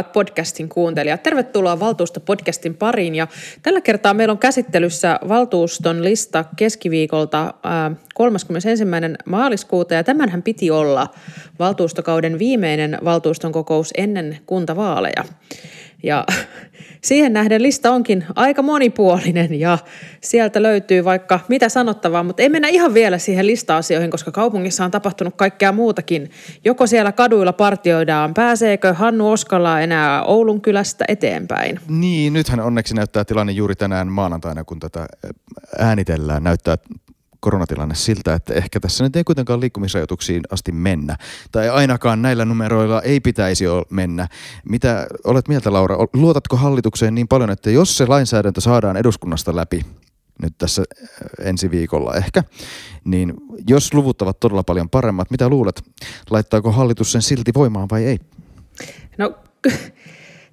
Rakkaat podcastin kuuntelijat, tervetuloa valtuusto-podcastin pariin ja tällä kertaa meillä on käsittelyssä valtuuston lista keskiviikolta 31. maaliskuuta ja tämänhän piti olla valtuustokauden viimeinen valtuuston kokous ennen kuntavaaleja. Ja siihen nähden lista onkin aika monipuolinen ja sieltä löytyy vaikka mitä sanottavaa, mutta ei mennä ihan vielä siihen lista-asioihin, koska kaupungissa on tapahtunut kaikkea muutakin. Joko siellä kaduilla partioidaan, pääseekö Hannu Oskala enää Oulun kylästä eteenpäin? Niin, nythän onneksi näyttää tilanne juuri tänään maanantaina, kun tätä äänitellään, näyttää koronatilanne siltä, että ehkä tässä nyt ei kuitenkaan liikkumisrajoituksiin asti mennä. Tai ainakaan näillä numeroilla ei pitäisi mennä. Mitä olet mieltä Laura? Luotatko hallitukseen niin paljon, että jos se lainsäädäntö saadaan eduskunnasta läpi, nyt tässä äh, ensi viikolla ehkä, niin jos luvut ovat todella paljon paremmat, mitä luulet? Laittaako hallitus sen silti voimaan vai ei? No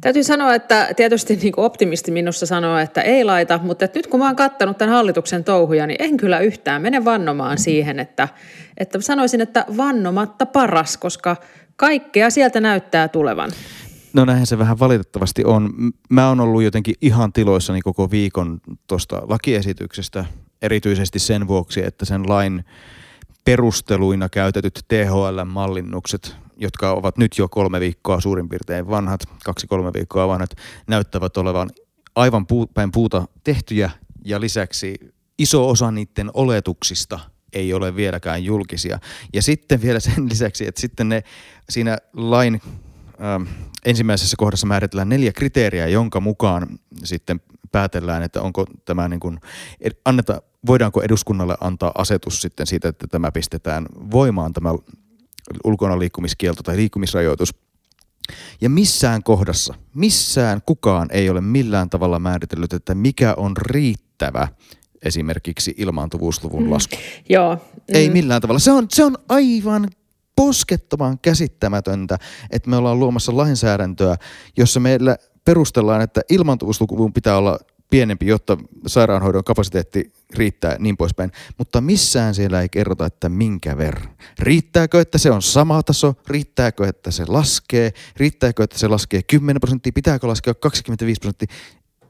Täytyy sanoa, että tietysti niin kuin optimisti minussa sanoo, että ei laita, mutta että nyt kun mä oon kattanut tämän hallituksen touhuja, niin en kyllä yhtään mene vannomaan siihen, että, että sanoisin, että vannomatta paras, koska kaikkea sieltä näyttää tulevan. No näinhän se vähän valitettavasti on. Mä oon ollut jotenkin ihan tiloissani koko viikon tuosta lakiesityksestä, erityisesti sen vuoksi, että sen lain perusteluina käytetyt THL-mallinnukset jotka ovat nyt jo kolme viikkoa suurin piirtein vanhat, kaksi-kolme viikkoa vanhat, näyttävät olevan aivan puu, päin puuta tehtyjä ja lisäksi iso osa niiden oletuksista ei ole vieläkään julkisia. Ja sitten vielä sen lisäksi, että sitten ne siinä lain ähm, ensimmäisessä kohdassa määritellään neljä kriteeriä, jonka mukaan sitten päätellään, että onko tämä niin kuin, anneta, voidaanko eduskunnalle antaa asetus sitten siitä, että tämä pistetään voimaan tämä ulkona liikkumiskielto tai liikkumisrajoitus. Ja missään kohdassa, missään kukaan ei ole millään tavalla määritellyt, että mikä on riittävä esimerkiksi ilmaantuvuusluvun mm. lasku. Joo. Mm. Ei millään tavalla. Se on, se on aivan poskettoman käsittämätöntä, että me ollaan luomassa lainsäädäntöä, jossa meillä perustellaan, että ilmaantuvuusluvun pitää olla pienempi, jotta sairaanhoidon kapasiteetti riittää niin poispäin. Mutta missään siellä ei kerrota, että minkä verran. Riittääkö, että se on sama taso? Riittääkö, että se laskee? Riittääkö, että se laskee 10 prosenttia? Pitääkö laskea 25 prosenttia?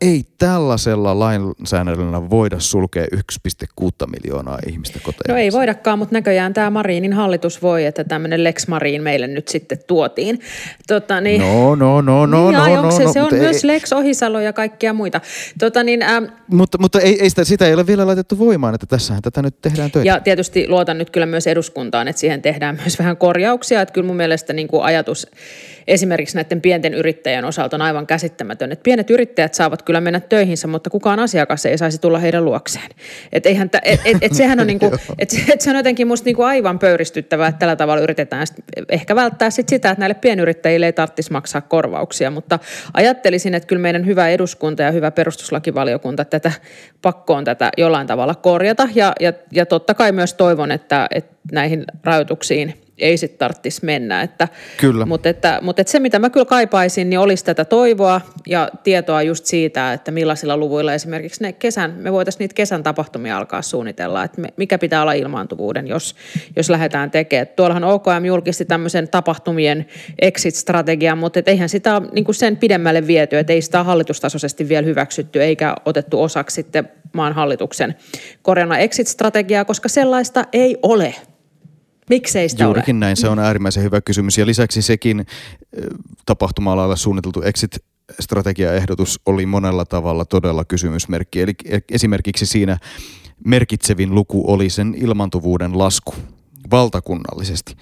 Ei tällaisella lainsäädännöllä voida sulkea 1,6 miljoonaa ihmistä koteja. No ei voidakaan, mutta näköjään tämä Marinin hallitus voi, että tämmöinen Lex Marin meille nyt sitten tuotiin. Tota, niin, no, no, no, no, niin, no, no, se, no, se on myös ei, Lex Ohisalo ja kaikkia muita. Tota, niin, ähm, mutta mutta ei, ei sitä, sitä ei ole vielä laitettu voimaan, että tässähän tätä nyt tehdään töitä. Ja tietysti luotan nyt kyllä myös eduskuntaan, että siihen tehdään myös vähän korjauksia. Että kyllä mun mielestä niin kuin ajatus esimerkiksi näiden pienten yrittäjien osalta on aivan käsittämätön. Että pienet yrittäjät saavat kyllä mennä töihinsä, mutta kukaan asiakas ei saisi tulla heidän luokseen. Et eihän, et, et, et sehän on, niinku, et, et se on jotenkin musta niinku aivan pöyristyttävää, että tällä tavalla yritetään ehkä välttää sit sitä, että näille pienyrittäjille ei tarvitsisi maksaa korvauksia, mutta ajattelisin, että kyllä meidän hyvä eduskunta ja hyvä perustuslakivaliokunta tätä pakkoon tätä jollain tavalla korjata ja, ja, ja totta kai myös toivon, että, että näihin rajoituksiin – ei sitten tarvitsisi mennä. Että, kyllä. Mutta, että, mutta että se, mitä mä kyllä kaipaisin, niin olisi tätä toivoa ja tietoa just siitä, että millaisilla luvuilla esimerkiksi ne kesän, me voitaisiin niitä kesän tapahtumia alkaa suunnitella, että me, mikä pitää olla ilmaantuvuuden, jos, jos lähdetään tekemään. Tuollahan OKM julkisti tämmöisen tapahtumien exit-strategian, mutta et eihän sitä niin sen pidemmälle viety, että ei sitä hallitustasoisesti vielä hyväksytty eikä otettu osaksi sitten maan hallituksen korona exit-strategiaa, koska sellaista ei ole. Miksei sitä Juurikin ole? näin, se on äärimmäisen hyvä kysymys. Ja lisäksi sekin tapahtuma-alalla suunniteltu exit strategiaehdotus oli monella tavalla todella kysymysmerkki. Eli e, esimerkiksi siinä merkitsevin luku oli sen ilmantuvuuden lasku valtakunnallisesti.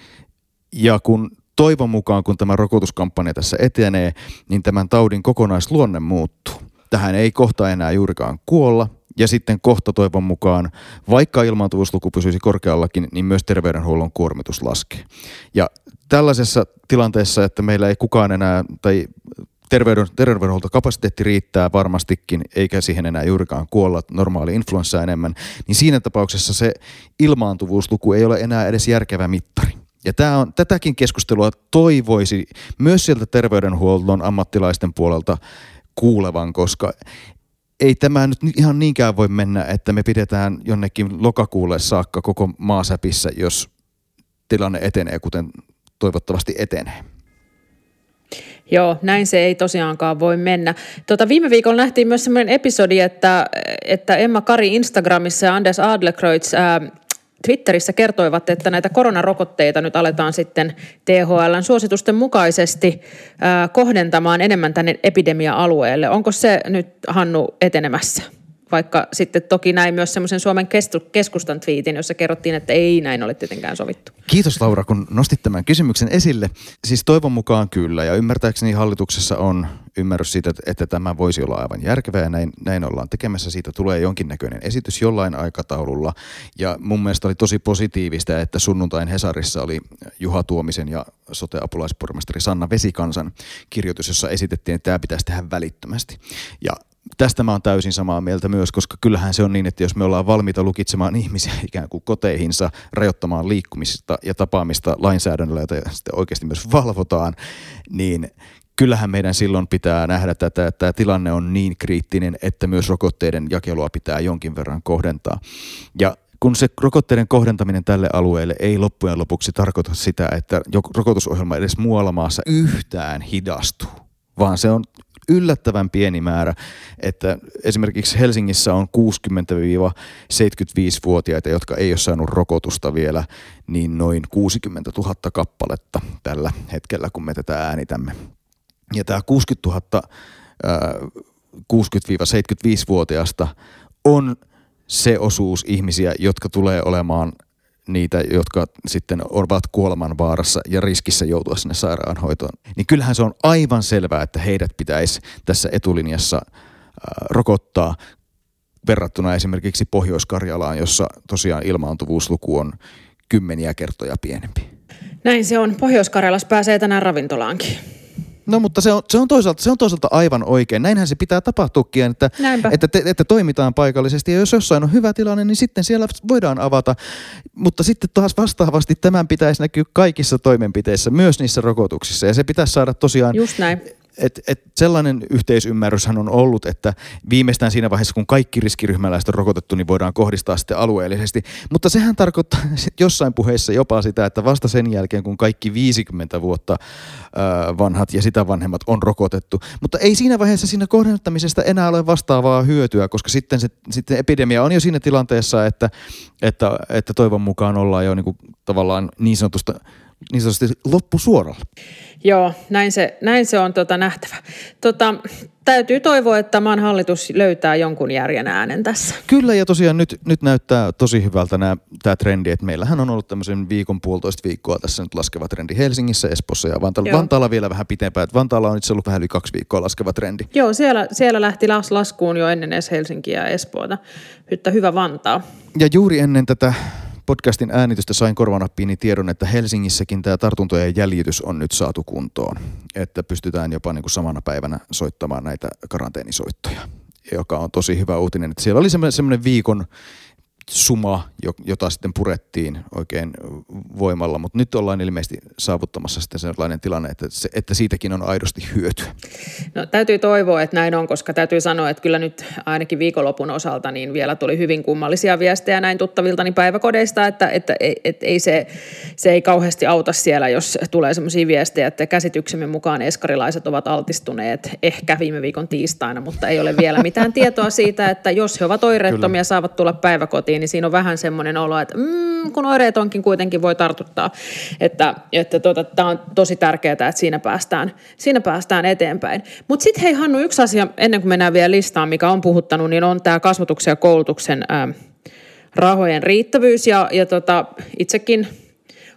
Ja kun toivon mukaan, kun tämä rokotuskampanja tässä etenee, niin tämän taudin kokonaisluonne muuttuu. Tähän ei kohta enää juurikaan kuolla, ja sitten kohta toivon mukaan, vaikka ilmaantuvuusluku pysyisi korkeallakin, niin myös terveydenhuollon kuormitus laskee. Ja tällaisessa tilanteessa, että meillä ei kukaan enää, tai terveyden, terveydenhuoltokapasiteetti riittää varmastikin, eikä siihen enää juurikaan kuolla normaali influenssa enemmän, niin siinä tapauksessa se ilmaantuvuusluku ei ole enää edes järkevä mittari. Ja tämä on, tätäkin keskustelua toivoisi myös sieltä terveydenhuollon ammattilaisten puolelta kuulevan, koska ei tämä nyt ihan niinkään voi mennä, että me pidetään jonnekin lokakuulle saakka koko maasäpissä, jos tilanne etenee, kuten toivottavasti etenee. Joo, näin se ei tosiaankaan voi mennä. Tota, viime viikolla nähtiin myös sellainen episodi, että, että Emma Kari Instagramissa ja Anders Adlerkreutz ää, Twitterissä kertoivat, että näitä koronarokotteita nyt aletaan sitten THLn suositusten mukaisesti kohdentamaan enemmän tänne epidemia-alueelle. Onko se nyt, Hannu, etenemässä? Vaikka sitten toki näin myös semmoisen Suomen keskustan twiitin, jossa kerrottiin, että ei näin ole tietenkään sovittu. Kiitos Laura, kun nostit tämän kysymyksen esille. Siis toivon mukaan kyllä, ja ymmärtääkseni hallituksessa on ymmärrys siitä, että tämä voisi olla aivan järkevää, ja näin, näin ollaan tekemässä. Siitä tulee jonkinnäköinen esitys jollain aikataululla, ja mun mielestä oli tosi positiivista, että sunnuntain Hesarissa oli Juha Tuomisen ja sote-apulaispormestari Sanna Vesikansan kirjoitus, jossa esitettiin, että tämä pitäisi tehdä välittömästi. Ja tästä mä oon täysin samaa mieltä myös, koska kyllähän se on niin, että jos me ollaan valmiita lukitsemaan ihmisiä ikään kuin koteihinsa, rajoittamaan liikkumista ja tapaamista lainsäädännöllä, jota sitten oikeasti myös valvotaan, niin kyllähän meidän silloin pitää nähdä tätä, että tämä tilanne on niin kriittinen, että myös rokotteiden jakelua pitää jonkin verran kohdentaa. Ja kun se rokotteiden kohdentaminen tälle alueelle ei loppujen lopuksi tarkoita sitä, että rokotusohjelma edes muualla maassa yhtään hidastuu, vaan se on yllättävän pieni määrä, että esimerkiksi Helsingissä on 60-75-vuotiaita, jotka ei ole saanut rokotusta vielä, niin noin 60 000 kappaletta tällä hetkellä, kun me tätä äänitämme. Ja tämä 60 000 60-75-vuotiaasta on se osuus ihmisiä, jotka tulee olemaan niitä, jotka sitten ovat kuoleman vaarassa ja riskissä joutua sinne sairaanhoitoon, niin kyllähän se on aivan selvää, että heidät pitäisi tässä etulinjassa äh, rokottaa verrattuna esimerkiksi Pohjois-Karjalaan, jossa tosiaan ilmaantuvuusluku on kymmeniä kertoja pienempi. Näin se on. Pohjois-Karjalassa pääsee tänään ravintolaankin. No mutta se on, se on, toisaalta, se on toisaalta aivan oikein. Näinhän se pitää tapahtuakin, että, että, te, että toimitaan paikallisesti. Ja jos jossain on hyvä tilanne, niin sitten siellä voidaan avata. Mutta sitten taas vastaavasti tämän pitäisi näkyä kaikissa toimenpiteissä, myös niissä rokotuksissa. Ja se pitäisi saada tosiaan Just näin et, et sellainen yhteisymmärryshän on ollut, että viimeistään siinä vaiheessa, kun kaikki riskiryhmäläiset on rokotettu, niin voidaan kohdistaa sitten alueellisesti. Mutta sehän tarkoittaa jossain puheissa jopa sitä, että vasta sen jälkeen, kun kaikki 50 vuotta vanhat ja sitä vanhemmat on rokotettu. Mutta ei siinä vaiheessa siinä kohdentamisesta enää ole vastaavaa hyötyä, koska sitten, se, sitten epidemia on jo siinä tilanteessa, että, että, että toivon mukaan ollaan jo niin kuin, tavallaan niin sanotusta niin sanotusti loppusuoralla. Joo, näin se, näin se on tota nähtävä. Tota, täytyy toivoa, että maan hallitus löytää jonkun järjen äänen tässä. Kyllä, ja tosiaan nyt, nyt näyttää tosi hyvältä tämä trendi, että meillähän on ollut tämmöisen viikon puolitoista viikkoa tässä nyt laskeva trendi Helsingissä, Espossa ja Vantaalla. Joo. Vantaalla vielä vähän pitempään, että Vantaalla on itse ollut vähän yli kaksi viikkoa laskeva trendi. Joo, siellä, siellä lähti las, laskuun jo ennen edes Helsinkiä ja Espoota. Nyt hyvä Vantaa. Ja juuri ennen tätä podcastin äänitystä sain korvanappiini tiedon, että Helsingissäkin tämä tartuntojen jäljitys on nyt saatu kuntoon. Että pystytään jopa niin kuin samana päivänä soittamaan näitä karanteenisoittoja, joka on tosi hyvä uutinen. Että siellä oli semmoinen viikon suma, jota sitten purettiin oikein voimalla, mutta nyt ollaan ilmeisesti saavuttamassa sitten sellainen tilanne, että, se, että siitäkin on aidosti hyötyä. No täytyy toivoa, että näin on, koska täytyy sanoa, että kyllä nyt ainakin viikonlopun osalta niin vielä tuli hyvin kummallisia viestejä näin tuttaviltani päiväkodeista, että, että, että, että ei se, se ei kauheasti auta siellä, jos tulee sellaisia viestejä, että käsityksemme mukaan eskarilaiset ovat altistuneet ehkä viime viikon tiistaina, mutta ei ole vielä mitään tietoa siitä, että jos he ovat oireettomia, saavat tulla päiväkotiin, kotiin, niin siinä on vähän semmoinen olo, että mm, kun oireet onkin kuitenkin voi tartuttaa. Että, että tota, tämä on tosi tärkeää, että siinä päästään, siinä päästään eteenpäin. Mutta sitten hei Hannu, yksi asia ennen kuin mennään vielä listaan, mikä on puhuttanut, niin on tämä kasvatuksen ja koulutuksen ää, rahojen riittävyys. Ja, ja tota, itsekin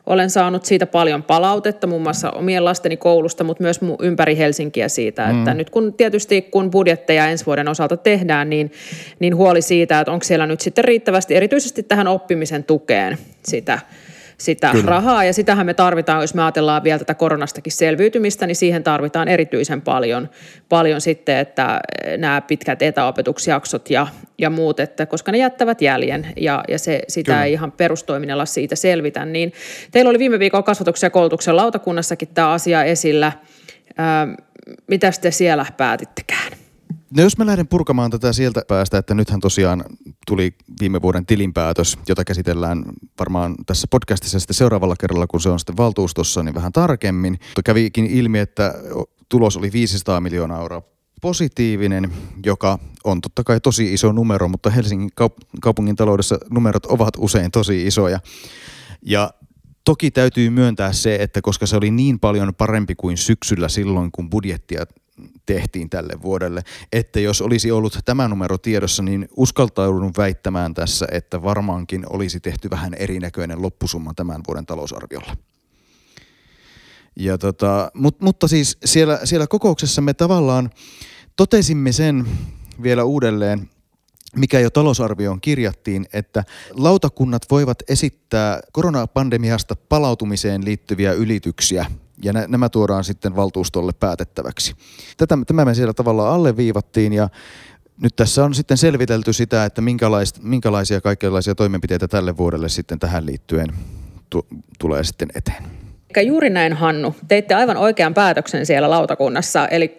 olen saanut siitä paljon palautetta, muun muassa omien lasteni koulusta, mutta myös ympäri Helsinkiä siitä, mm. että nyt kun tietysti kun budjetteja ensi vuoden osalta tehdään, niin, niin huoli siitä, että onko siellä nyt sitten riittävästi erityisesti tähän oppimisen tukeen sitä sitä Kyllä. rahaa, ja sitähän me tarvitaan, jos me ajatellaan vielä tätä koronastakin selviytymistä, niin siihen tarvitaan erityisen paljon, paljon sitten, että nämä pitkät etäopetusjaksot ja, ja muut, että koska ne jättävät jäljen, ja, ja se, sitä Kyllä. ei ihan perustoiminnalla siitä selvitä, niin teillä oli viime viikolla kasvatuksen ja koulutuksen lautakunnassakin tämä asia esillä. mitä te siellä päätittekään? No jos mä lähden purkamaan tätä sieltä päästä, että nythän tosiaan tuli viime vuoden tilinpäätös, jota käsitellään varmaan tässä podcastissa sitten seuraavalla kerralla, kun se on sitten valtuustossa, niin vähän tarkemmin. Mutta kävikin ilmi, että tulos oli 500 miljoonaa euroa positiivinen, joka on totta kai tosi iso numero, mutta Helsingin kaupungin taloudessa numerot ovat usein tosi isoja. Ja toki täytyy myöntää se, että koska se oli niin paljon parempi kuin syksyllä silloin, kun budjettia tehtiin tälle vuodelle, että jos olisi ollut tämä numero tiedossa, niin uskaltaudun väittämään tässä, että varmaankin olisi tehty vähän erinäköinen loppusumma tämän vuoden talousarviolla. Ja tota, mut, mutta siis siellä, siellä kokouksessa me tavallaan totesimme sen vielä uudelleen, mikä jo talousarvioon kirjattiin, että lautakunnat voivat esittää koronapandemiasta palautumiseen liittyviä ylityksiä ja nämä tuodaan sitten valtuustolle päätettäväksi. Tätä, tämä me siellä tavallaan alleviivattiin ja nyt tässä on sitten selvitelty sitä, että minkälaisia kaikenlaisia toimenpiteitä tälle vuodelle sitten tähän liittyen tu- tulee sitten eteen. Eli juuri näin, Hannu. Teitte aivan oikean päätöksen siellä lautakunnassa. Eli,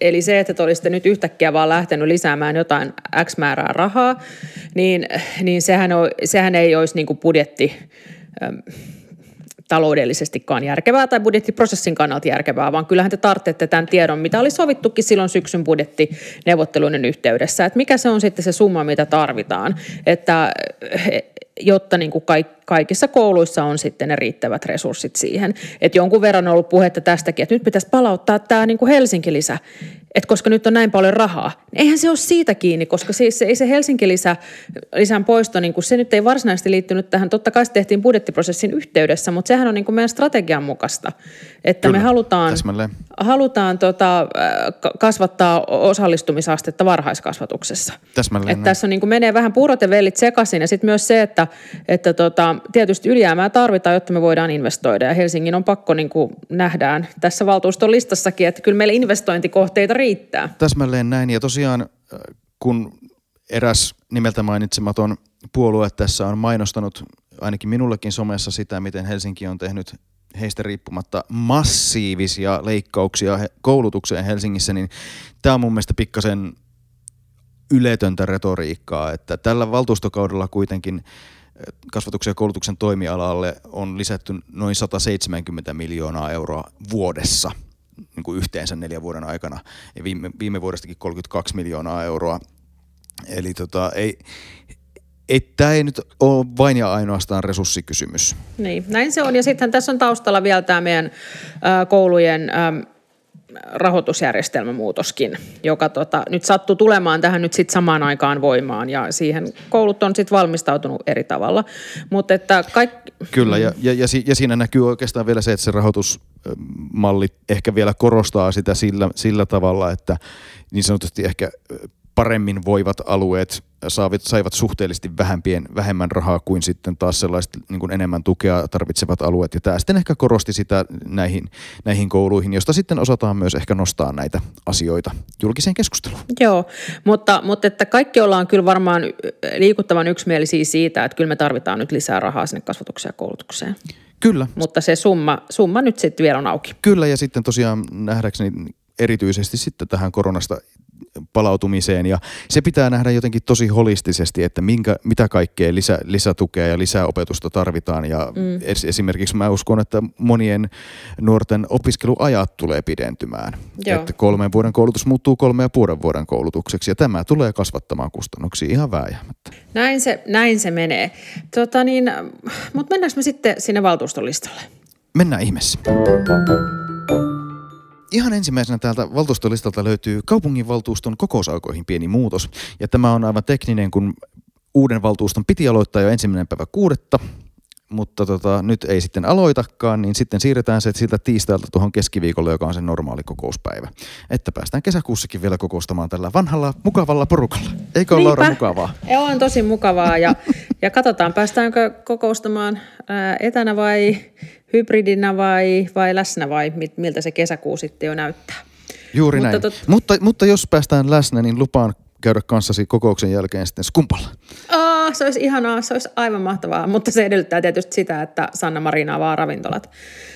eli se, että te olisitte nyt yhtäkkiä vaan lähtenyt lisäämään jotain X määrää rahaa, niin, niin sehän, on, sehän ei olisi niin budjetti taloudellisestikaan järkevää tai budjettiprosessin kannalta järkevää, vaan kyllähän te tarvitsette tämän tiedon, mitä oli sovittukin silloin syksyn budjettineuvotteluiden yhteydessä, että mikä se on sitten se summa, mitä tarvitaan, että jotta niin kuin kaikissa kouluissa on sitten ne riittävät resurssit siihen. Et jonkun verran on ollut puhetta tästäkin, että nyt pitäisi palauttaa tämä niin kuin Helsinki-lisä, että koska nyt on näin paljon rahaa. Niin eihän se ole siitä kiinni, koska siis ei se Helsinki-lisä, lisän poisto, niin kuin se nyt ei varsinaisesti liittynyt tähän. Totta kai se tehtiin budjettiprosessin yhteydessä, mutta sehän on niin kuin meidän strategian mukaista. Että Kyllä, me halutaan, halutaan tota, kasvattaa osallistumisastetta varhaiskasvatuksessa. Täsmälleen. Että tässä on, niin kuin menee vähän puurot ja vellit sekaisin ja sitten myös se, että, että tota, tietysti ylijäämää tarvitaan, jotta me voidaan investoida. Ja Helsingin on pakko, niin kuin nähdään tässä valtuuston listassakin, että kyllä meillä investointikohteita riittää. Täsmälleen näin ja tosiaan kun eräs nimeltä mainitsematon puolue tässä on mainostanut ainakin minullekin somessa sitä, miten Helsinki on tehnyt heistä riippumatta massiivisia leikkauksia koulutukseen Helsingissä, niin tämä on mun mielestä pikkasen yletöntä retoriikkaa, että tällä valtuustokaudella kuitenkin kasvatuksen ja koulutuksen toimialalle on lisätty noin 170 miljoonaa euroa vuodessa niin kuin yhteensä neljän vuoden aikana ja viime, viime vuodestakin 32 miljoonaa euroa. Eli tota, ei, ei, tämä ei nyt ole vain ja ainoastaan resurssikysymys. Niin, näin se on. Ja sitten tässä on taustalla vielä tämä meidän ä, koulujen ä, rahoitusjärjestelmämuutoskin, joka tota, nyt sattuu tulemaan tähän nyt sitten samaan aikaan voimaan ja siihen koulut on sitten valmistautunut eri tavalla. Mutta että kaikki... Kyllä ja, ja, ja, ja siinä näkyy oikeastaan vielä se, että se rahoitusmalli ehkä vielä korostaa sitä sillä, sillä tavalla, että niin sanotusti ehkä paremmin voivat alueet saavat, saivat suhteellisesti vähempien, vähemmän rahaa kuin sitten taas sellaiset niin kuin enemmän tukea tarvitsevat alueet. Ja tämä sitten ehkä korosti sitä näihin, näihin kouluihin, josta sitten osataan myös ehkä nostaa näitä asioita julkiseen keskusteluun. Joo, mutta, mutta että kaikki ollaan kyllä varmaan liikuttavan yksimielisiä siitä, että kyllä me tarvitaan nyt lisää rahaa sinne kasvatukseen ja koulutukseen. Kyllä. Mutta se summa, summa nyt sitten vielä on auki. Kyllä, ja sitten tosiaan nähdäkseni erityisesti sitten tähän koronasta palautumiseen ja se pitää nähdä jotenkin tosi holistisesti, että minkä, mitä kaikkea lisä, lisätukea ja lisäopetusta tarvitaan ja mm. es, esimerkiksi mä uskon, että monien nuorten opiskeluajat tulee pidentymään. Joo. Että kolmen vuoden koulutus muuttuu kolme ja puolen vuoden koulutukseksi ja tämä tulee kasvattamaan kustannuksia ihan vääjäämättä. Näin se, näin se menee. Tota niin, mutta mennäänkö me sitten sinne valtuustolistalle? Mennään ihmeessä. Ihan ensimmäisenä täältä valtuustolistalta löytyy kaupunginvaltuuston kokousaikoihin pieni muutos. Ja tämä on aivan tekninen, kun uuden valtuuston piti aloittaa jo ensimmäinen päivä kuudetta, mutta tota, nyt ei sitten aloitakaan, niin sitten siirretään se siltä tiistailta tuohon keskiviikolle, joka on se normaali kokouspäivä. Että päästään kesäkuussakin vielä kokoustamaan tällä vanhalla, mukavalla porukalla. Eikö ole Laura mukavaa? Joo, on tosi mukavaa ja, ja katsotaan, päästäänkö kokoustamaan ää, etänä vai hybridinä vai, vai läsnä vai miltä se kesäkuu sitten jo näyttää. Juuri mutta näin. Tot... Mutta, mutta jos päästään läsnä, niin lupaan käydä kanssasi kokouksen jälkeen sitten skumpalla. Oh, se olisi ihanaa, se olisi aivan mahtavaa, mutta se edellyttää tietysti sitä, että Sanna Marina avaa ravintolat.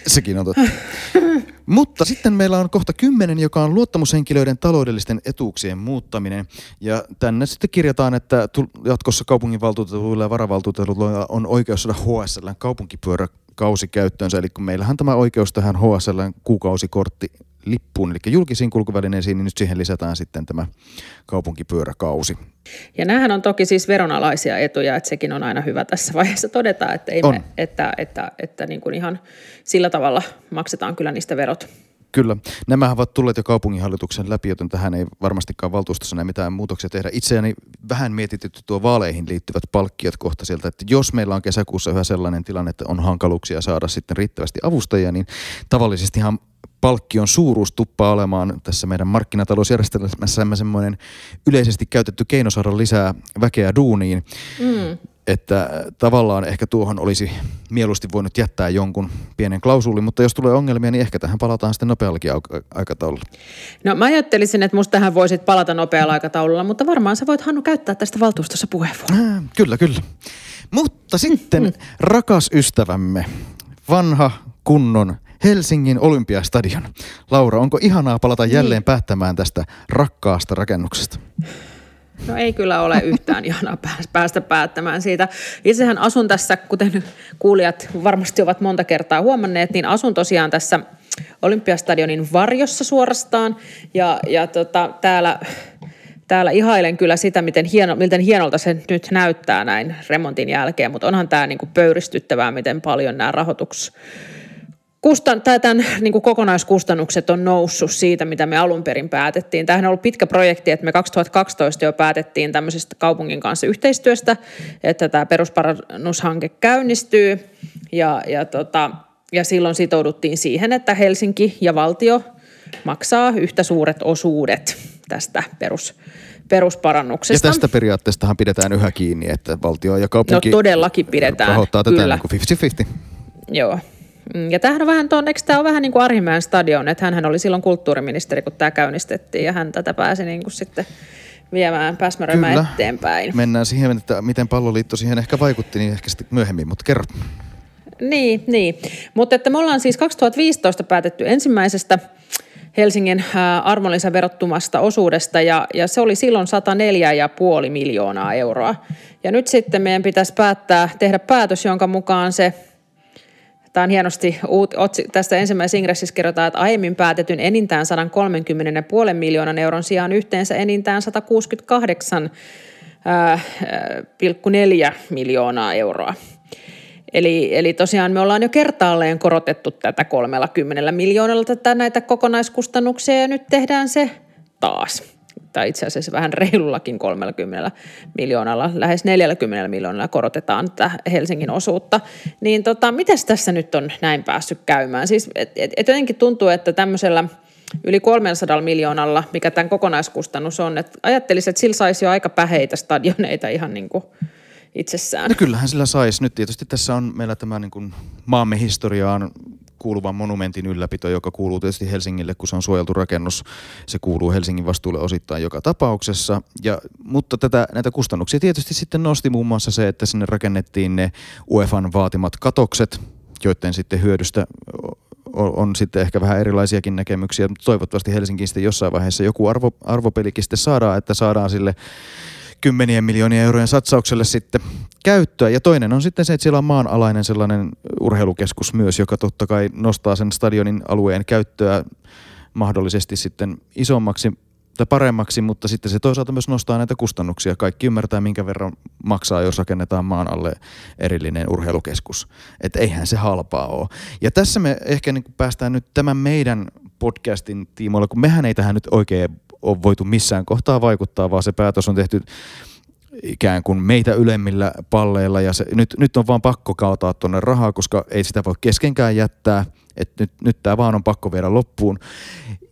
Sekin on totta. mutta sitten meillä on kohta kymmenen, joka on luottamushenkilöiden taloudellisten etuuksien muuttaminen. Ja tänne sitten kirjataan, että jatkossa kaupunginvaltuutetuilla ja varavaltuutetuilla on oikeus saada HSL kaupunkipyörä kausi käyttöönsä. Eli kun meillähän tämä oikeus tähän HSL kuukausikortti lippuun, eli julkisiin kulkuvälineisiin, niin nyt siihen lisätään sitten tämä kaupunkipyöräkausi. Ja näähän on toki siis veronalaisia etuja, että sekin on aina hyvä tässä vaiheessa todeta, että, ei me, että, että, että, että niin kuin ihan sillä tavalla maksetaan kyllä niistä verot. Kyllä. Nämä ovat tulleet jo kaupunginhallituksen läpi, joten tähän ei varmastikaan valtuustossa näe mitään muutoksia tehdä. Itseäni vähän mietitytty tuo vaaleihin liittyvät palkkiot kohta sieltä, että jos meillä on kesäkuussa yhä sellainen tilanne, että on hankaluuksia saada sitten riittävästi avustajia, niin tavallisestihan palkkion suuruus tuppaa olemaan tässä meidän markkinatalousjärjestelmässämme semmoinen yleisesti käytetty keino saada lisää väkeä duuniin. Mm että tavallaan ehkä tuohon olisi mieluusti voinut jättää jonkun pienen klausuulin, mutta jos tulee ongelmia, niin ehkä tähän palataan sitten nopeallakin aikataululla. No mä ajattelisin, että musta tähän voisit palata nopealla aikataululla, mutta varmaan sä voit Hannu käyttää tästä valtuustossa puheenvuoron. Äh, kyllä, kyllä. Mutta sitten mm. rakas ystävämme, vanha kunnon Helsingin Olympiastadion. Laura, onko ihanaa palata jälleen niin. päättämään tästä rakkaasta rakennuksesta? No ei kyllä ole yhtään ihanaa päästä päättämään siitä. Itsehän asun tässä, kuten kuulijat varmasti ovat monta kertaa huomanneet, niin asun tosiaan tässä Olympiastadionin varjossa suorastaan. Ja, ja tota, täällä, täällä ihailen kyllä sitä, miten, hieno, miten hienolta se nyt näyttää näin remontin jälkeen, mutta onhan tämä niinku pöyristyttävää, miten paljon nämä rahoituks kustan, tai tämän niin kuin kokonaiskustannukset on noussut siitä, mitä me alun perin päätettiin. Tämähän on ollut pitkä projekti, että me 2012 jo päätettiin tämmöisestä kaupungin kanssa yhteistyöstä, että tämä perusparannushanke käynnistyy ja, ja, tota, ja silloin sitouduttiin siihen, että Helsinki ja valtio maksaa yhtä suuret osuudet tästä perus, perusparannuksesta. Ja tästä periaatteestahan pidetään yhä kiinni, että valtio ja kaupunki no, todellakin pidetään, rahoittaa tätä kyllä. niin kuin 50-50. Joo, ja tämähän on vähän tuon, eikö tämä on vähän niin kuin Arhimäen stadion, että hän oli silloin kulttuuriministeri, kun tämä käynnistettiin ja hän tätä pääsi niin kuin sitten viemään, pääsmäröimään Kyllä. eteenpäin. Mennään siihen, että miten palloliitto siihen ehkä vaikutti, niin ehkä sitten myöhemmin, mutta kerro. Niin, niin. mutta että me ollaan siis 2015 päätetty ensimmäisestä Helsingin arvonlisäverottumasta osuudesta ja, ja se oli silloin 104,5 miljoonaa euroa. Ja nyt sitten meidän pitäisi päättää, tehdä päätös, jonka mukaan se Tämä on hienosti, otsi, tästä ensimmäisessä ingressissä kerrotaan, että aiemmin päätetyn enintään 130,5 miljoonan euron sijaan yhteensä enintään 168,4 miljoonaa euroa. Eli, eli tosiaan me ollaan jo kertaalleen korotettu tätä 30 miljoonalla tätä näitä kokonaiskustannuksia ja nyt tehdään se taas tai itse asiassa vähän reilullakin 30 miljoonalla, lähes 40 miljoonalla korotetaan tätä Helsingin osuutta. Niin tota, miten tässä nyt on näin päässyt käymään? Siis, et, jotenkin tuntuu, että tämmöisellä yli 300 miljoonalla, mikä tämän kokonaiskustannus on, että ajattelisin, että sillä saisi jo aika päheitä stadioneita ihan niin kuin itsessään. No kyllähän sillä saisi. Nyt tietysti tässä on meillä tämä niin kuin maamme historiaan kuuluvan monumentin ylläpito, joka kuuluu tietysti Helsingille, kun se on suojeltu rakennus. Se kuuluu Helsingin vastuulle osittain joka tapauksessa. Ja, mutta tätä, näitä kustannuksia tietysti sitten nosti muun muassa se, että sinne rakennettiin ne UEFan vaatimat katokset, joiden sitten hyödystä on, sitten ehkä vähän erilaisiakin näkemyksiä, toivottavasti Helsingin sitten jossain vaiheessa joku arvo, arvopelikin sitten saadaan, että saadaan sille kymmenien miljoonien eurojen satsaukselle sitten käyttöä. Ja toinen on sitten se, että siellä on maanalainen sellainen urheilukeskus myös, joka totta kai nostaa sen stadionin alueen käyttöä mahdollisesti sitten isommaksi tai paremmaksi, mutta sitten se toisaalta myös nostaa näitä kustannuksia. Kaikki ymmärtää, minkä verran maksaa, jos rakennetaan maan alle erillinen urheilukeskus. Että eihän se halpaa ole. Ja tässä me ehkä niin päästään nyt tämän meidän podcastin tiimoilla, kun mehän ei tähän nyt oikein ole voitu missään kohtaa vaikuttaa, vaan se päätös on tehty ikään kuin meitä ylemmillä palleilla ja se, nyt, nyt on vaan pakko kaataa tuonne rahaa, koska ei sitä voi keskenkään jättää, että nyt, nyt tämä vaan on pakko viedä loppuun.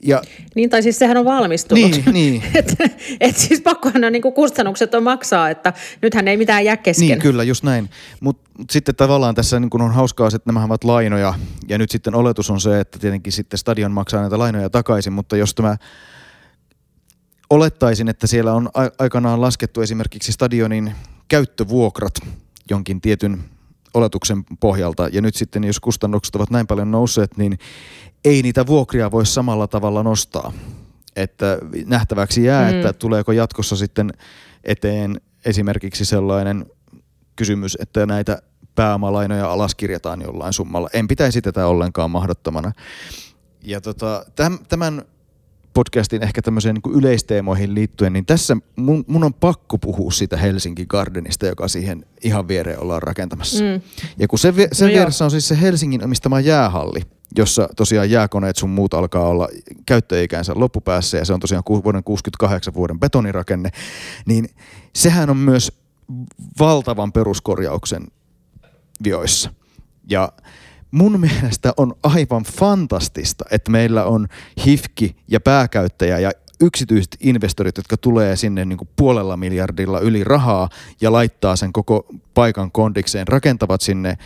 Ja, niin, tai siis sehän on valmistunut. Niin, niin. et, et siis pakkohan on, niin kustannukset on maksaa, että nythän ei mitään jää kesken. Niin, kyllä, just näin. Mutta mut sitten tavallaan tässä niin kun on hauskaa, että nämä ovat lainoja, ja nyt sitten oletus on se, että tietenkin sitten stadion maksaa näitä lainoja takaisin, mutta jos tämä olettaisin, että siellä on aikanaan laskettu esimerkiksi stadionin käyttövuokrat jonkin tietyn oletuksen pohjalta. Ja nyt sitten, jos kustannukset ovat näin paljon nousseet, niin ei niitä vuokria voi samalla tavalla nostaa. Että nähtäväksi jää, mm. että tuleeko jatkossa sitten eteen esimerkiksi sellainen kysymys, että näitä pääomalainoja alaskirjataan jollain summalla. En pitäisi tätä ollenkaan mahdottomana. Ja tota, täm, tämän podcastin ehkä tämmöiseen niin yleisteemoihin liittyen, niin tässä mun, mun on pakko puhua siitä Helsinki Gardenista, joka siihen ihan viereen ollaan rakentamassa. Mm. Ja kun se, se no vieressä on siis se Helsingin omistama jäähalli, jossa tosiaan jääkoneet sun muut alkaa olla käyttöikänsä loppupäässä ja se on tosiaan vuoden 68 vuoden betonirakenne, niin sehän on myös valtavan peruskorjauksen vioissa. Ja mun mielestä on aivan fantastista, että meillä on hifki ja pääkäyttäjä ja yksityiset investorit, jotka tulee sinne niin kuin puolella miljardilla yli rahaa ja laittaa sen koko paikan kondikseen, rakentavat sinne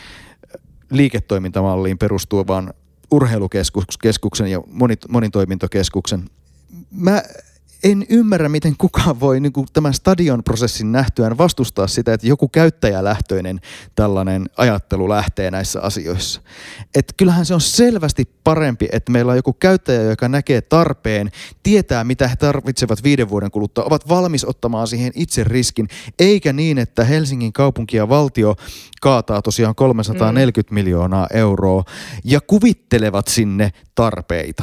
liiketoimintamalliin perustuvan urheilukeskuksen ja monitoimintokeskuksen. Mä en ymmärrä, miten kukaan voi niin kuin tämän stadionprosessin nähtyään vastustaa sitä, että joku käyttäjälähtöinen tällainen ajattelu lähtee näissä asioissa. Et kyllähän se on selvästi parempi, että meillä on joku käyttäjä, joka näkee tarpeen, tietää mitä he tarvitsevat viiden vuoden kuluttua, ovat valmis ottamaan siihen itse riskin, eikä niin, että Helsingin kaupunki ja valtio kaataa tosiaan 340 mm. miljoonaa euroa ja kuvittelevat sinne tarpeita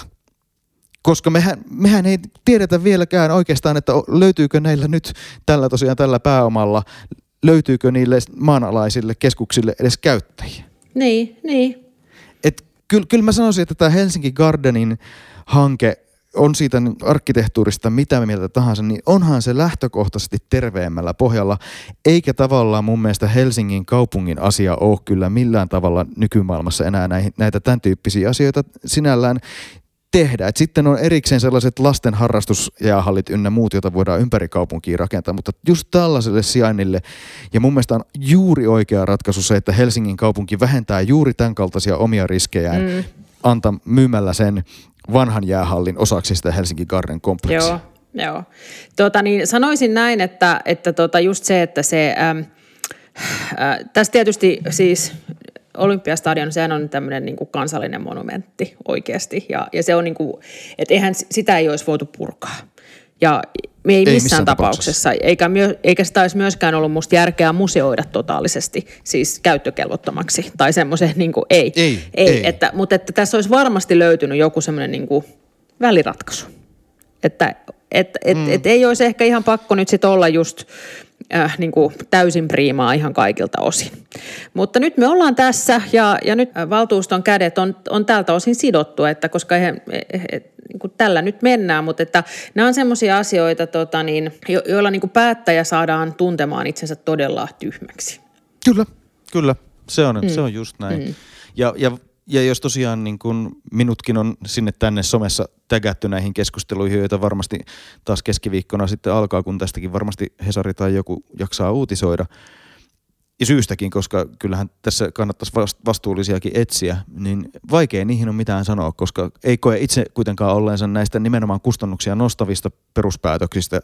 koska mehän, mehän ei tiedetä vieläkään oikeastaan, että löytyykö näillä nyt tällä tosiaan tällä pääomalla, löytyykö niille maanalaisille keskuksille edes käyttäjiä. Niin, niin. Et kyllä, kyllä mä sanoisin, että tämä Helsinki Gardenin hanke on siitä arkkitehtuurista mitä mieltä tahansa, niin onhan se lähtökohtaisesti terveemmällä pohjalla, eikä tavallaan mun mielestä Helsingin kaupungin asia ole kyllä millään tavalla nykymaailmassa enää näitä, näitä tämän tyyppisiä asioita sinällään tehdä. Et sitten on erikseen sellaiset lasten harrastusjäähallit ynnä muut, joita voidaan ympäri kaupunkia rakentaa, mutta just tällaiselle sijainnille, ja mun mielestä on juuri oikea ratkaisu se, että Helsingin kaupunki vähentää juuri tämän kaltaisia omia riskejään mm. anta myymällä sen vanhan jäähallin osaksi sitä Helsinki Garden kompleksia. Joo, joo. Tuota, niin sanoisin näin, että, että tota just se, että se... Ähm, äh, tässä tietysti siis Olympiastadion, sehän on tämmöinen niin kuin kansallinen monumentti oikeasti. Ja, ja se on niin kuin, että eihän sitä ei olisi voitu purkaa. Ja me ei, ei missään, missään tapauksessa, tapauksessa. Eikä, myö, eikä sitä olisi myöskään ollut musta järkeä museoida totaalisesti, siis käyttökelvottomaksi tai semmoisen, niin kuin, ei. ei, ei, ei. Että, mutta että tässä olisi varmasti löytynyt joku semmoinen niin kuin väliratkaisu. Että et, et, mm. et ei olisi ehkä ihan pakko nyt sit olla just äh, niin kuin täysin priimaa ihan kaikilta osin. Mutta nyt me ollaan tässä ja, ja nyt valtuuston kädet on, on tältä osin sidottu, että koska he, he, he, niin kuin tällä nyt mennään, mutta että nämä on semmoisia asioita, tota niin, jo, joilla niin kuin päättäjä saadaan tuntemaan itsensä todella tyhmäksi. Kyllä, kyllä. Se on, mm. se on just näin. Mm. Ja, ja ja jos tosiaan niin kun minutkin on sinne tänne somessa tägätty näihin keskusteluihin, joita varmasti taas keskiviikkona sitten alkaa, kun tästäkin varmasti Hesari tai joku jaksaa uutisoida. Ja syystäkin, koska kyllähän tässä kannattaisi vastuullisiakin etsiä, niin vaikea niihin on mitään sanoa, koska ei koe itse kuitenkaan olleensa näistä nimenomaan kustannuksia nostavista peruspäätöksistä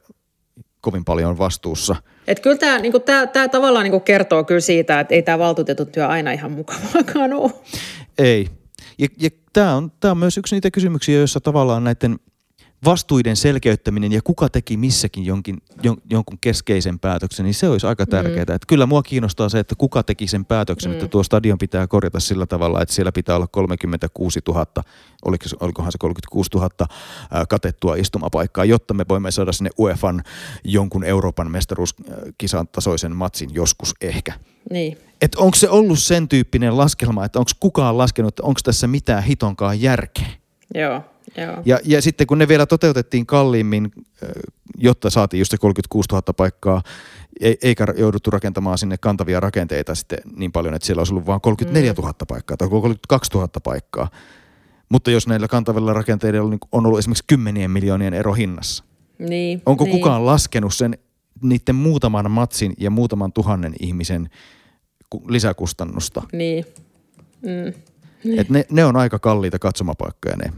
kovin paljon vastuussa. Et kyllä tämä niinku, tää, tää tavallaan niinku kertoo kyllä siitä, että ei tämä valtuutetun työ aina ihan mukavaakaan ole. Ei. Ja, ja tämä on, on myös yksi niitä kysymyksiä, joissa tavallaan näiden vastuiden selkeyttäminen ja kuka teki missäkin jonkin, jon, jonkun keskeisen päätöksen, niin se olisi aika tärkeää. Mm. Että kyllä mua kiinnostaa se, että kuka teki sen päätöksen, mm. että tuo stadion pitää korjata sillä tavalla, että siellä pitää olla 36 000, oliko, olikohan se 36 000 katettua istumapaikkaa, jotta me voimme saada sinne UEFan jonkun Euroopan mestaruuskisan tasoisen matsin joskus ehkä. Niin. Että onko se ollut sen tyyppinen laskelma, että onko kukaan laskenut, että onko tässä mitään hitonkaan järkeä? Joo. Joo. Ja, ja sitten kun ne vielä toteutettiin kalliimmin, jotta saatiin just se 36 000 paikkaa, eikä jouduttu rakentamaan sinne kantavia rakenteita sitten niin paljon, että siellä olisi ollut vain 34 000 mm. paikkaa tai 32 000 paikkaa. Mutta jos näillä kantavilla rakenteilla on ollut esimerkiksi kymmenien miljoonien ero hinnassa. Niin, Onko niin. kukaan laskenut sen niiden muutaman matsin ja muutaman tuhannen ihmisen lisäkustannusta? Niin. Mm. Niin. Et ne, ne on aika kalliita katsomapaikkoja ne.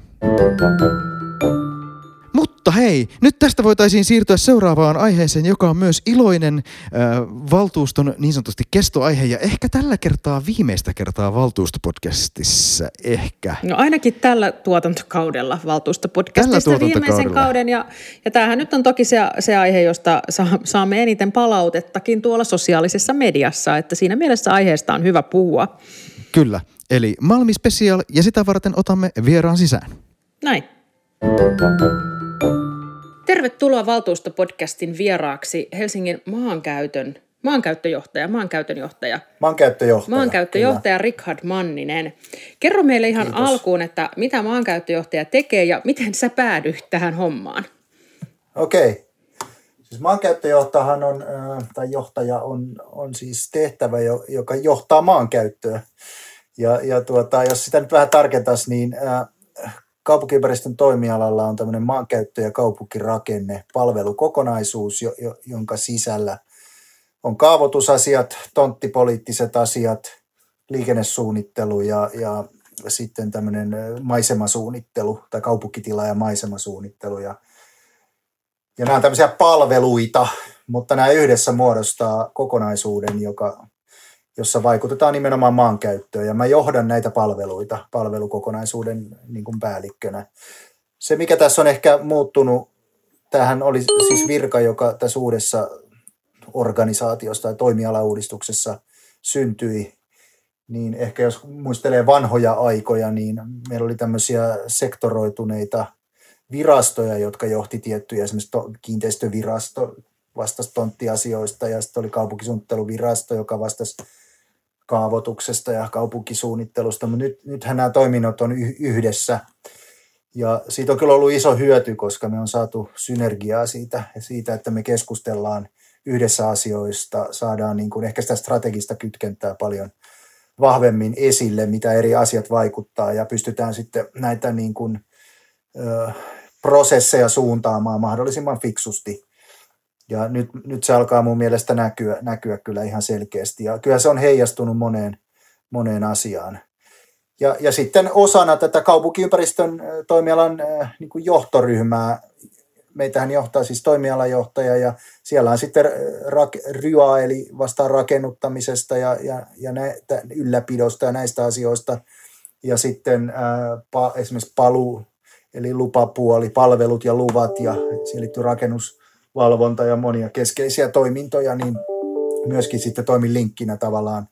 Mutta hei, nyt tästä voitaisiin siirtyä seuraavaan aiheeseen, joka on myös iloinen äh, valtuuston niin sanotusti kestoaihe ja ehkä tällä kertaa viimeistä kertaa valtuustopodcastissa ehkä. No ainakin tällä tuotantokaudella valtuustopodcastissa tällä viimeisen kauden ja, ja tämähän nyt on toki se, se aihe, josta saa, saamme eniten palautettakin tuolla sosiaalisessa mediassa, että siinä mielessä aiheesta on hyvä puhua. Kyllä, eli Malmi Special ja sitä varten otamme vieraan sisään. Näin. Tervetuloa valtuustopodcastin vieraaksi Helsingin maankäytön maankäyttöjohtaja, maankäytönjohtaja. Maankäyttöjohtaja. Maankäyttöjohtaja Richard Manninen. Kerro meille ihan Kiitos. alkuun, että mitä maankäyttöjohtaja tekee ja miten sä päädyit tähän hommaan? Okei. Siis maankäyttöjohtajahan on, tai johtaja on, on siis tehtävä, joka johtaa maankäyttöä. Ja, ja tuota, jos sitä nyt vähän tarkentaisi, niin kaupunkiympäristön toimialalla on tämmöinen maankäyttö- ja kaupunkirakenne palvelukokonaisuus, jo, jo, jonka sisällä on kaavoitusasiat, tonttipoliittiset asiat, liikennesuunnittelu ja, ja sitten tämmöinen maisemasuunnittelu tai kaupunkitila- ja maisemasuunnittelu. Ja, ja nämä on tämmöisiä palveluita, mutta nämä yhdessä muodostaa kokonaisuuden, joka, jossa vaikutetaan nimenomaan maankäyttöön. Ja mä johdan näitä palveluita palvelukokonaisuuden niin kuin päällikkönä. Se, mikä tässä on ehkä muuttunut, tähän oli siis virka, joka tässä uudessa organisaatiossa tai toimialauudistuksessa syntyi, niin ehkä jos muistelee vanhoja aikoja, niin meillä oli tämmöisiä sektoroituneita virastoja, jotka johti tiettyjä, esimerkiksi kiinteistövirasto vastasi tonttiasioista ja sitten oli kaupunkisuunnitteluvirasto, joka vastasi kaavoituksesta ja kaupunkisuunnittelusta, mutta nyt, nythän nämä toiminnot on yhdessä. Ja siitä on kyllä ollut iso hyöty, koska me on saatu synergiaa siitä, siitä että me keskustellaan yhdessä asioista, saadaan niin kuin ehkä sitä strategista kytkentää paljon vahvemmin esille, mitä eri asiat vaikuttaa ja pystytään sitten näitä niin kuin, prosesseja suuntaamaan mahdollisimman fiksusti. Ja nyt, nyt se alkaa mun mielestä näkyä, näkyä kyllä ihan selkeästi ja kyllä se on heijastunut moneen, moneen asiaan. Ja, ja sitten osana tätä kaupunkiympäristön toimialan niin kuin johtoryhmää meitähän johtaa siis toimialajohtaja ja siellä on sitten rak, RYA eli vastaan rakennuttamisesta ja, ja, ja näitä, ylläpidosta ja näistä asioista. Ja sitten ää, pa, esimerkiksi palu eli lupapuoli, palvelut ja luvat ja siihen liittyy rakennusvalvonta ja monia keskeisiä toimintoja, niin myöskin sitten toimin linkkinä tavallaan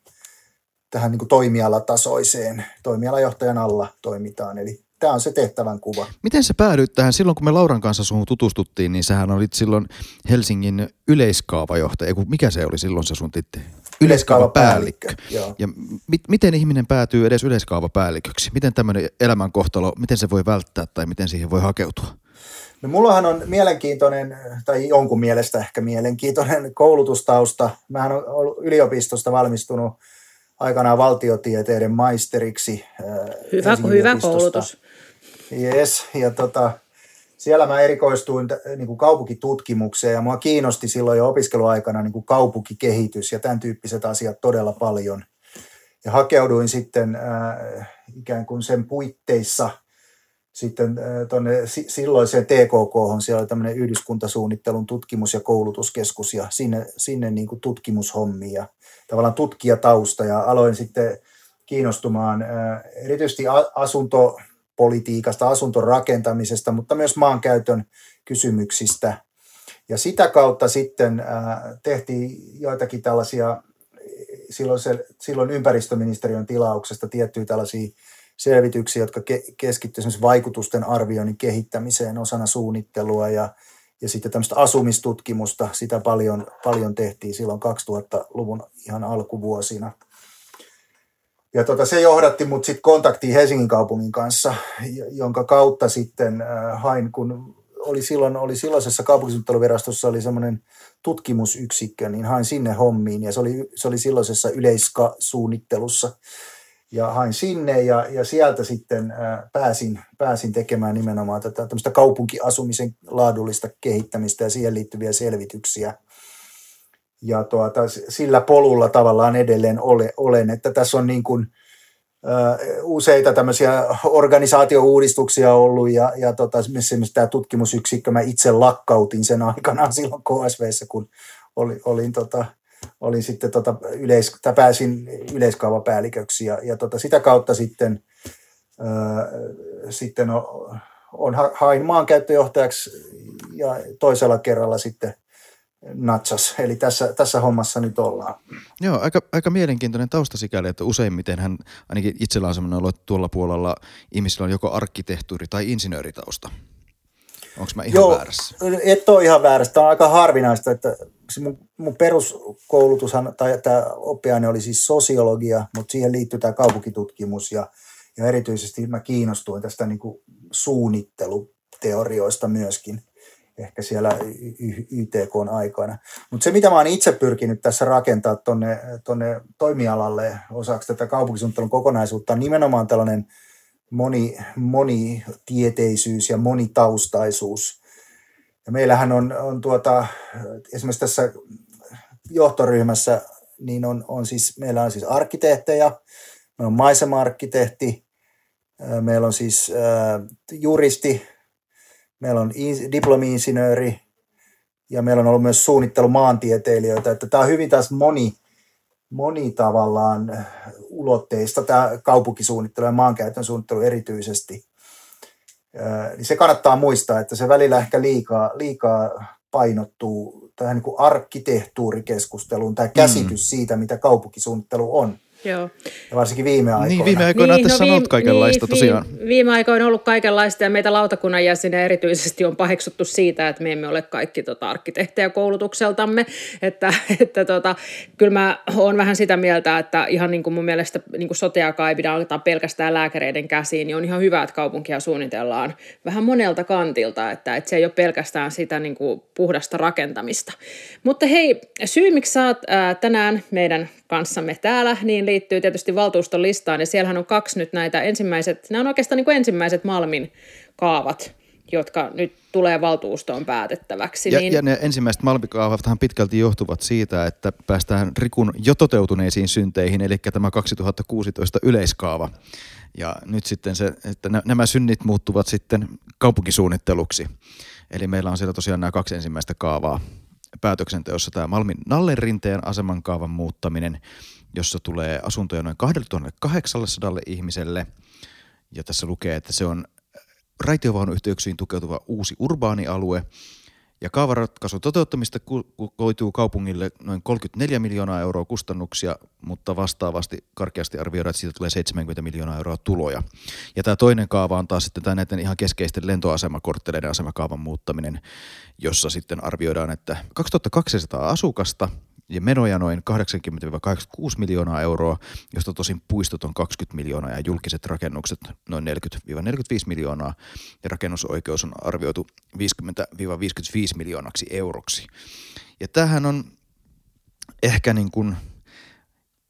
tähän niin kuin toimialatasoiseen, toimialajohtajan alla toimitaan. Eli tämä on se tehtävän kuva. Miten se päädyit tähän? Silloin kun me Lauran kanssa sun tutustuttiin, niin sähän olit silloin Helsingin yleiskaavajohtaja. Mikä se oli silloin se sun titteli? Yleiskaavapäällikkö. Yleiskaavapäällikkö. Ja mi- miten ihminen päätyy edes yleiskaavapäälliköksi? Miten tämmöinen elämänkohtalo, miten se voi välttää tai miten siihen voi hakeutua? No mullahan on mielenkiintoinen, tai jonkun mielestä ehkä mielenkiintoinen koulutustausta. Mähän olen yliopistosta valmistunut aikanaan valtiotieteiden maisteriksi. Hyvä, hyvä koulutus. Yes, ja tota, siellä mä erikoistuin niin kuin kaupunkitutkimukseen ja mua kiinnosti silloin jo opiskeluaikana niin kuin kaupunkikehitys ja tämän tyyppiset asiat todella paljon. Ja hakeuduin sitten äh, ikään kuin sen puitteissa sitten äh, tuonne silloiseen TKK, siellä oli tämmöinen yhdyskuntasuunnittelun tutkimus- ja koulutuskeskus ja sinne, sinne niin kuin tutkimushommiin ja tavallaan tutkijatausta ja aloin sitten kiinnostumaan äh, erityisesti asunto politiikasta, asuntorakentamisesta, mutta myös maankäytön kysymyksistä. Ja sitä kautta sitten äh, tehtiin joitakin tällaisia, silloin, se, silloin ympäristöministeriön tilauksesta tiettyjä tällaisia selvityksiä, jotka ke- keskittyivät vaikutusten arvioinnin kehittämiseen osana suunnittelua ja, ja sitten tämmöistä asumistutkimusta, sitä paljon, paljon tehtiin silloin 2000-luvun ihan alkuvuosina – ja tota, se johdatti mut sitten kontaktiin Helsingin kaupungin kanssa, jonka kautta sitten äh, hain, kun oli silloin oli silloisessa kaupunkisuunnitteluvirastossa oli semmoinen tutkimusyksikkö, niin hain sinne hommiin ja se oli, se oli silloisessa yleiskasuunnittelussa. Ja hain sinne ja, ja sieltä sitten äh, pääsin, pääsin tekemään nimenomaan tätä tämmöistä kaupunkiasumisen laadullista kehittämistä ja siihen liittyviä selvityksiä – ja tuota, sillä polulla tavallaan edelleen ole, olen, että tässä on niin kuin, useita tämmöisiä organisaatiouudistuksia ollut ja, ja tota, esimerkiksi tämä tutkimusyksikkö, mä itse lakkautin sen aikanaan silloin KSVssä, kun oli, olin, tota, olin sitten tota yleis, pääsin yleiskaavapäälliköksi ja, ja tota, sitä kautta sitten, ö, sitten on, on, hain maankäyttöjohtajaksi ja toisella kerralla sitten natsas. Eli tässä, tässä hommassa nyt ollaan. Joo, aika, aika mielenkiintoinen tausta sikäli, että useimmiten hän, ainakin itsellä on sellainen olo, että tuolla puolella ihmisillä on joko arkkitehtuuri- tai insinööritausta. Onko mä ihan Joo, väärässä? et ole ihan väärässä. Tämä on aika harvinaista, että se mun, mun peruskoulutushan, tai tämä oppiaine oli siis sosiologia, mutta siihen liittyy tämä kaupunkitutkimus ja, ja erityisesti mä kiinnostuin tästä niin kuin suunnitteluteorioista myöskin ehkä siellä YTK aikana. Mutta se, mitä mä oon itse pyrkinyt tässä rakentaa tuonne tonne toimialalle osaksi tätä kaupunkisuunnittelun kokonaisuutta, on nimenomaan tällainen moni, monitieteisyys ja monitaustaisuus. Ja meillähän on, on tuota, esimerkiksi tässä johtoryhmässä, niin on, on siis, meillä on siis arkkitehtejä, meillä on maisema-arkkitehti, meillä on siis äh, juristi, meillä on diplomi-insinööri ja meillä on ollut myös suunnittelumaantieteilijöitä, että tämä on hyvin taas moni, moni tavallaan ulotteista, tämä kaupunkisuunnittelu ja maankäytön suunnittelu erityisesti. Niin se kannattaa muistaa, että se välillä ehkä liikaa, liikaa painottuu tähän niin kuin arkkitehtuurikeskusteluun, tämä käsitys mm. siitä, mitä kaupunkisuunnittelu on. Joo. Ja varsinkin viime aikoina. Niin, viime aikoina niin, tässä no, on ollut kaikenlaista niin, tosiaan. Viime aikoina on ollut kaikenlaista ja meitä lautakunnan jäseniä erityisesti on paheksuttu siitä, että me emme ole kaikki tota, arkkitehtejä koulutukseltamme. Että, että tota, kyllä mä oon vähän sitä mieltä, että ihan niin kuin mun mielestä niin kuin soteakaan ei pidä aloittaa pelkästään lääkäreiden käsiin, niin on ihan hyvä, että kaupunkia suunnitellaan vähän monelta kantilta, että, että se ei ole pelkästään sitä niin kuin puhdasta rakentamista. Mutta hei, syy miksi sä oot ää, tänään meidän kanssamme täällä, niin liittyy tietysti valtuuston listaan, ja siellähän on kaksi nyt näitä ensimmäiset, nämä on oikeastaan niin kuin ensimmäiset Malmin kaavat, jotka nyt tulee valtuustoon päätettäväksi. Ja, niin... ja ne ensimmäiset Malmikaavathan pitkälti johtuvat siitä, että päästään Rikun jo toteutuneisiin synteihin, eli tämä 2016 yleiskaava. Ja nyt sitten se, että nämä synnit muuttuvat sitten kaupunkisuunnitteluksi. Eli meillä on siellä tosiaan nämä kaksi ensimmäistä kaavaa päätöksenteossa tämä Malmin Nallenrinteen aseman muuttaminen, jossa tulee asuntoja noin 2800 ihmiselle. Ja tässä lukee, että se on raitiovaunuyhteyksiin tukeutuva uusi urbaani alue, ja kaavaratkaisun toteuttamista koituu kaupungille noin 34 miljoonaa euroa kustannuksia, mutta vastaavasti karkeasti arvioidaan, että siitä tulee 70 miljoonaa euroa tuloja. Ja tämä toinen kaava on taas sitten tämä näiden ihan keskeisten lentoasemakortteleiden asemakaavan muuttaminen, jossa sitten arvioidaan, että 2200 asukasta – ja menoja noin 80-86 miljoonaa euroa, josta tosin puistot on 20 miljoonaa ja julkiset rakennukset noin 40-45 miljoonaa ja rakennusoikeus on arvioitu 50-55 miljoonaksi euroksi. Ja tämähän on ehkä niin kuin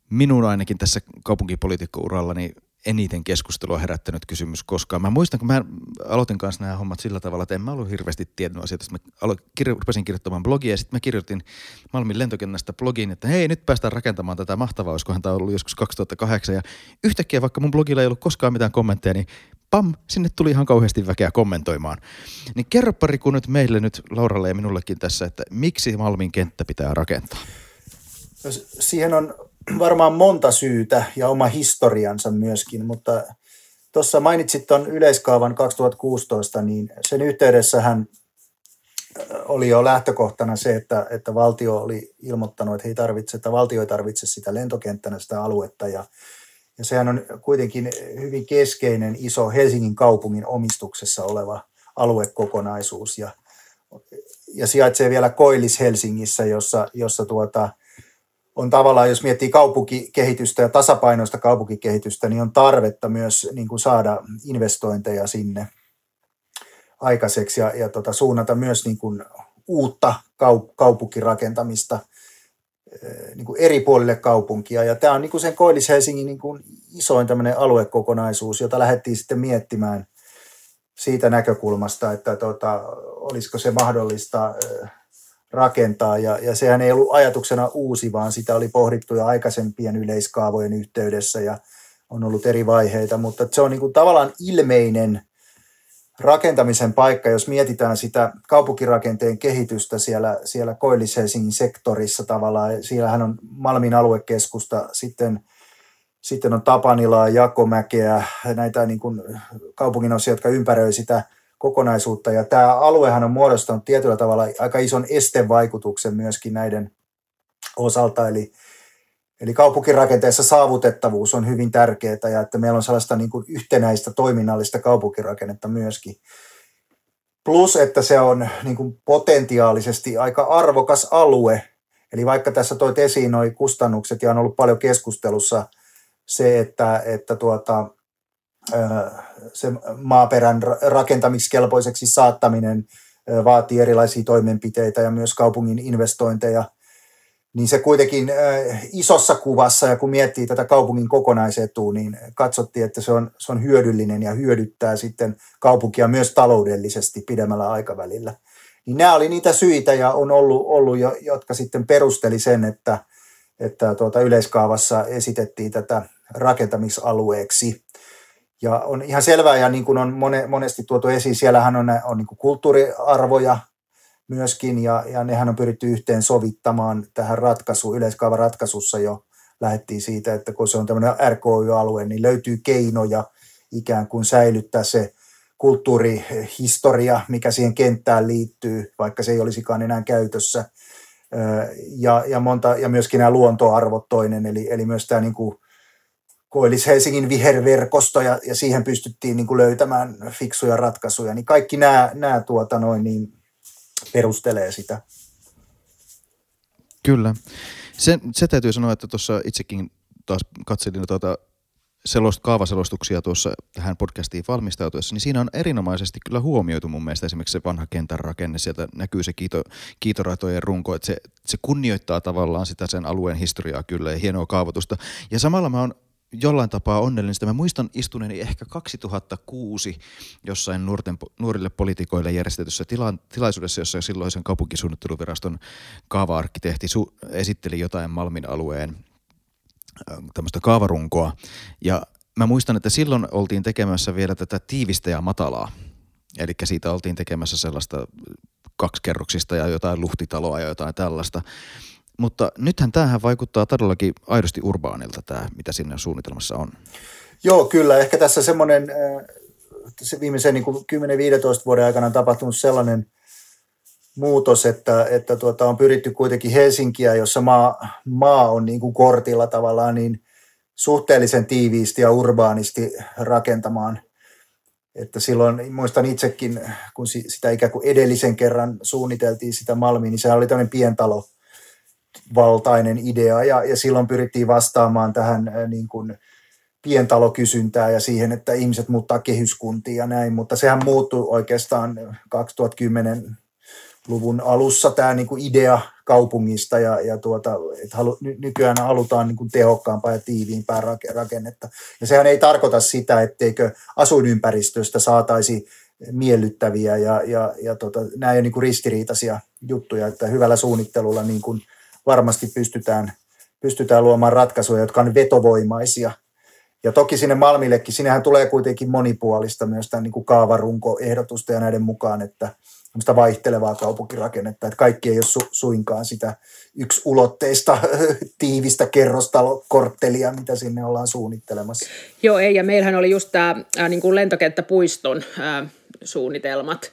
minun ainakin tässä kaupunkipolitiikkourallani eniten keskustelua herättänyt kysymys koskaan. Mä muistan, kun mä aloitin kanssa nämä hommat sillä tavalla, että en mä ollut hirveästi tiennyt asioita. Mä alo- kirjo- rupesin kirjoittamaan blogia ja sitten mä kirjoitin Malmin lentokentästä blogiin, että hei, nyt päästään rakentamaan tätä mahtavaa, olisikohan tämä ollut joskus 2008. Ja yhtäkkiä, vaikka mun blogilla ei ollut koskaan mitään kommentteja, niin pam, sinne tuli ihan kauheasti väkeä kommentoimaan. Niin kerro pari kun nyt meille nyt, Lauralle ja minullekin tässä, että miksi Malmin kenttä pitää rakentaa? No, siihen on varmaan monta syytä ja oma historiansa myöskin, mutta tuossa mainitsit tuon yleiskaavan 2016, niin sen yhteydessähän oli jo lähtökohtana se, että, että valtio oli ilmoittanut, että, he tarvitse, että valtio ei tarvitse sitä lentokenttänä, sitä aluetta. Ja, ja sehän on kuitenkin hyvin keskeinen iso Helsingin kaupungin omistuksessa oleva aluekokonaisuus. Ja, ja sijaitsee vielä Koillis-Helsingissä, jossa, jossa tuota, on tavallaan, jos miettii kaupunkikehitystä ja tasapainoista kaupunkikehitystä, niin on tarvetta myös niin kuin saada investointeja sinne aikaiseksi ja, ja tota, suunnata myös niin kuin uutta kaup- kaupunkirakentamista eh, niin kuin eri puolille kaupunkia. Ja tämä on niin kuin sen Koillis-Helsingin niin kuin isoin tämmöinen aluekokonaisuus, jota lähdettiin sitten miettimään siitä näkökulmasta, että tota, olisiko se mahdollista eh, rakentaa. Ja, ja sehän ei ollut ajatuksena uusi, vaan sitä oli pohdittu jo aikaisempien yleiskaavojen yhteydessä ja on ollut eri vaiheita, mutta se on niin kuin tavallaan ilmeinen rakentamisen paikka, jos mietitään sitä kaupunkirakenteen kehitystä siellä, siellä Koillis-Helsingin sektorissa tavallaan. Siellähän on Malmin aluekeskusta, sitten, sitten on Tapanilaa, Jakomäkeä, näitä niin kuin kaupungin osia, jotka ympäröi sitä kokonaisuutta. Ja tämä aluehan on muodostanut tietyllä tavalla aika ison estevaikutuksen myöskin näiden osalta, eli, eli kaupunkirakenteessa saavutettavuus on hyvin tärkeää ja että meillä on sellaista niin kuin yhtenäistä toiminnallista kaupunkirakennetta myöskin. Plus, että se on niin kuin potentiaalisesti aika arvokas alue. Eli vaikka tässä toit esiin nuo kustannukset ja on ollut paljon keskustelussa se, että, että tuota, se maaperän rakentamiskelpoiseksi saattaminen vaatii erilaisia toimenpiteitä ja myös kaupungin investointeja, niin se kuitenkin isossa kuvassa ja kun miettii tätä kaupungin kokonaisetua, niin katsottiin, että se on, se on hyödyllinen ja hyödyttää sitten kaupunkia myös taloudellisesti pidemmällä aikavälillä. Niin nämä oli niitä syitä ja on ollut, ollut jo, jotka sitten perusteli sen, että, että tuota yleiskaavassa esitettiin tätä rakentamisalueeksi. Ja on ihan selvää, ja niin kuin on monesti tuotu esiin, siellähän on, on niin kuin kulttuuriarvoja myöskin, ja, ja nehän on pyritty yhteen sovittamaan tähän ratkaisuun. Yleiskaavan ratkaisussa jo lähdettiin siitä, että kun se on tämmöinen RKY-alue, niin löytyy keinoja ikään kuin säilyttää se kulttuurihistoria, mikä siihen kenttään liittyy, vaikka se ei olisikaan enää käytössä. Ja, ja, monta, ja myöskin nämä luontoarvot toinen, eli, eli myös tämä niin kuin koillis Helsingin viherverkosto ja, ja siihen pystyttiin niin kuin löytämään fiksuja ratkaisuja, niin kaikki nämä, nämä tuota noin, niin perustelee sitä. Kyllä. Se, se täytyy sanoa, että tuossa itsekin taas katselin tuota selost, kaavaselostuksia tuossa tähän podcastiin valmistautuessa, niin siinä on erinomaisesti kyllä huomioitu mun mielestä esimerkiksi se vanha kentän rakenne, sieltä näkyy se kiito, kiitoratojen runko, että se, se kunnioittaa tavallaan sitä sen alueen historiaa kyllä ja hienoa kaavoitusta. Ja samalla mä oon jollain tapaa onnellinen. Sitä mä muistan istuneeni ehkä 2006 jossain nuorten, nuorille politikoille järjestetyssä tila, tilaisuudessa, jossa silloisen kaupunkisuunnitteluviraston kaava-arkkitehti su, esitteli jotain Malmin alueen tämmöistä kaavarunkoa. Ja mä muistan, että silloin oltiin tekemässä vielä tätä tiivistä ja matalaa. Eli siitä oltiin tekemässä sellaista kaksikerroksista ja jotain luhtitaloa ja jotain tällaista. Mutta nythän tämähän vaikuttaa todellakin aidosti urbaanilta tämä, mitä sinne suunnitelmassa on. Joo, kyllä. Ehkä tässä semmoinen, äh, se viimeisen niin 10-15 vuoden aikana on tapahtunut sellainen muutos, että, että tuota, on pyritty kuitenkin Helsinkiä, jossa maa, maa on niin kuin kortilla tavallaan, niin suhteellisen tiiviisti ja urbaanisti rakentamaan. Että silloin, muistan itsekin, kun sitä ikään kuin edellisen kerran suunniteltiin sitä Malmiin, niin se oli tämmöinen pientalo – valtainen idea ja, ja silloin pyrittiin vastaamaan tähän äh, niin kuin pientalokysyntää ja siihen, että ihmiset muuttaa kehyskuntiin ja näin, mutta sehän muuttui oikeastaan 2010-luvun alussa tämä niin kuin idea kaupungista ja, ja tuota, että halu, nykyään halutaan niin kuin tehokkaampaa ja tiiviimpää rakennetta. Ja sehän ei tarkoita sitä, etteikö asuinympäristöstä saataisi miellyttäviä ja, ja, ja tota, nämä ei ole niin kuin ristiriitaisia juttuja, että hyvällä suunnittelulla niin kuin – varmasti pystytään, pystytään luomaan ratkaisuja, jotka on vetovoimaisia. Ja toki sinne Malmillekin, sinnehän tulee kuitenkin monipuolista myös tämän niin kaavarunkoehdotusta ja näiden mukaan, että vaihtelevaa kaupunkirakennetta, että kaikki ei ole su, suinkaan sitä yksi ulotteista tiivistä kerrostalokorttelia, mitä sinne ollaan suunnittelemassa. Joo, ei, ja meillähän oli just tämä niin kuin lentokenttäpuiston ää, suunnitelmat,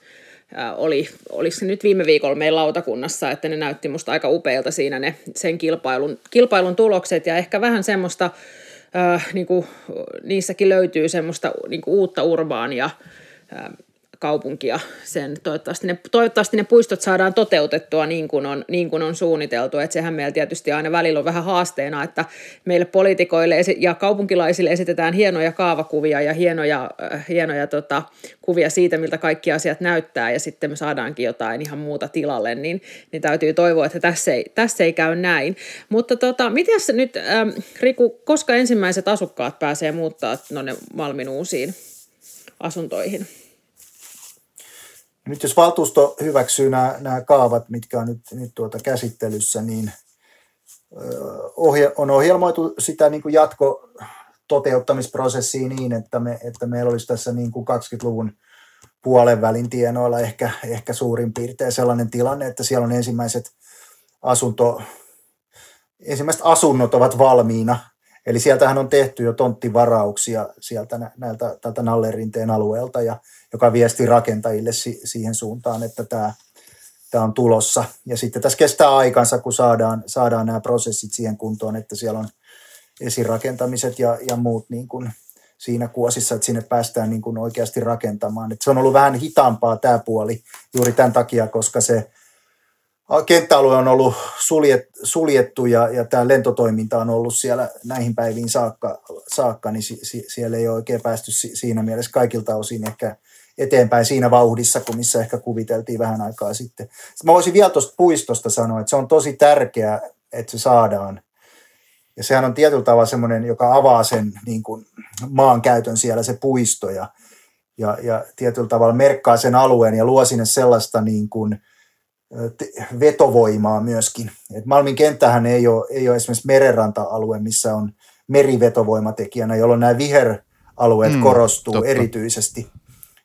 oli, oliko se nyt viime viikolla meidän lautakunnassa, että ne näytti musta aika upeilta siinä ne sen kilpailun, kilpailun tulokset. Ja ehkä vähän semmoista, äh, niin kuin, niissäkin löytyy semmoista niin kuin uutta urbaania äh, kaupunkia. Sen, toivottavasti, ne, toivottavasti ne puistot saadaan toteutettua niin kuin on, niin kuin on suunniteltu. Et sehän meillä tietysti aina välillä on vähän haasteena, että meille poliitikoille ja kaupunkilaisille esitetään hienoja kaavakuvia ja hienoja, äh, hienoja tota, kuvia siitä, miltä kaikki asiat näyttää ja sitten me saadaankin jotain ihan muuta tilalle, niin, niin täytyy toivoa, että tässä ei, tässä ei käy näin. Mutta tota, miten nyt, ähm, Riku, koska ensimmäiset asukkaat pääsee muuttaa tuonne Malmin uusiin asuntoihin? Nyt jos valtuusto hyväksyy nämä, nämä kaavat, mitkä on nyt, nyt tuota käsittelyssä, niin ohje, on ohjelmoitu sitä niin kuin jatko toteuttamisprosessia niin, että, me, että meillä olisi tässä niin kuin 20-luvun puolen välin tienoilla ehkä, ehkä suurin piirtein sellainen tilanne, että siellä on ensimmäiset asunto, ensimmäiset asunnot ovat valmiina. Eli sieltähän on tehty jo tonttivarauksia sieltä näiltä, tältä Nallerinteen alueelta ja joka viesti rakentajille si, siihen suuntaan, että tämä, tämä on tulossa. Ja sitten tässä kestää aikansa, kun saadaan, saadaan nämä prosessit siihen kuntoon, että siellä on esirakentamiset ja, ja muut niin kuin siinä kuosissa, että sinne päästään niin kuin oikeasti rakentamaan. Et se on ollut vähän hitaampaa tämä puoli juuri tämän takia, koska se kenttäalue on ollut suljet, suljettu ja, ja tämä lentotoiminta on ollut siellä näihin päiviin saakka, saakka niin si, si, siellä ei ole oikein päästy si, siinä mielessä kaikilta osin ehkä eteenpäin siinä vauhdissa, kuin missä ehkä kuviteltiin vähän aikaa sitten. Mä voisin vielä tuosta puistosta sanoa, että se on tosi tärkeää, että se saadaan ja sehän on tietyllä tavalla semmoinen, joka avaa sen niin kuin maankäytön siellä, se puisto, ja, ja, ja tietyllä tavalla merkkaa sen alueen ja luo sinne sellaista niin kuin vetovoimaa myöskin. Et Malmin kenttähän ei ole, ei ole esimerkiksi merenranta-alue, missä on merivetovoimatekijänä, jolloin nämä viheralueet mm, korostuu totta. erityisesti.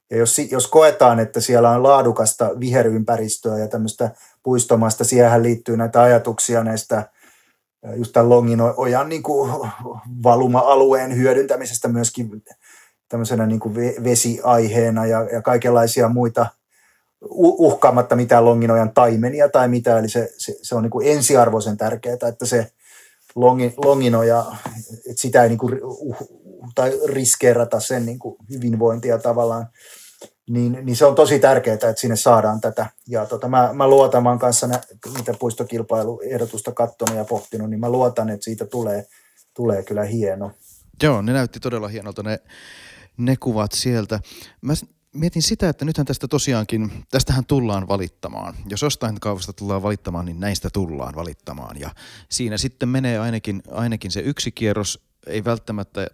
Ja jos, jos koetaan, että siellä on laadukasta viherympäristöä ja tämmöistä puistomasta, siihen liittyy näitä ajatuksia näistä – just tämän Longin ojan niin kuin valuma-alueen hyödyntämisestä myöskin tämmöisenä niin kuin vesiaiheena ja, ja kaikenlaisia muita uhkaamatta mitään Longinojan taimenia tai mitä, eli se, se, se on niin kuin ensiarvoisen tärkeää, että se Longin, Longinoja, että sitä ei niin kuin, tai riskeerata sen niin kuin hyvinvointia tavallaan niin, niin se on tosi tärkeää, että sinne saadaan tätä. Ja tota, mä, mä luotan, mä kanssa nä, mitä puistokilpailuehdotusta katsonut ja pohtinut, niin mä luotan, että siitä tulee, tulee kyllä hieno. Joo, ne näytti todella hienolta ne, ne kuvat sieltä. Mä mietin sitä, että nythän tästä tosiaankin, tästähän tullaan valittamaan. Jos jostain kaavasta tullaan valittamaan, niin näistä tullaan valittamaan. Ja siinä sitten menee ainakin, ainakin se yksi kierros, ei välttämättä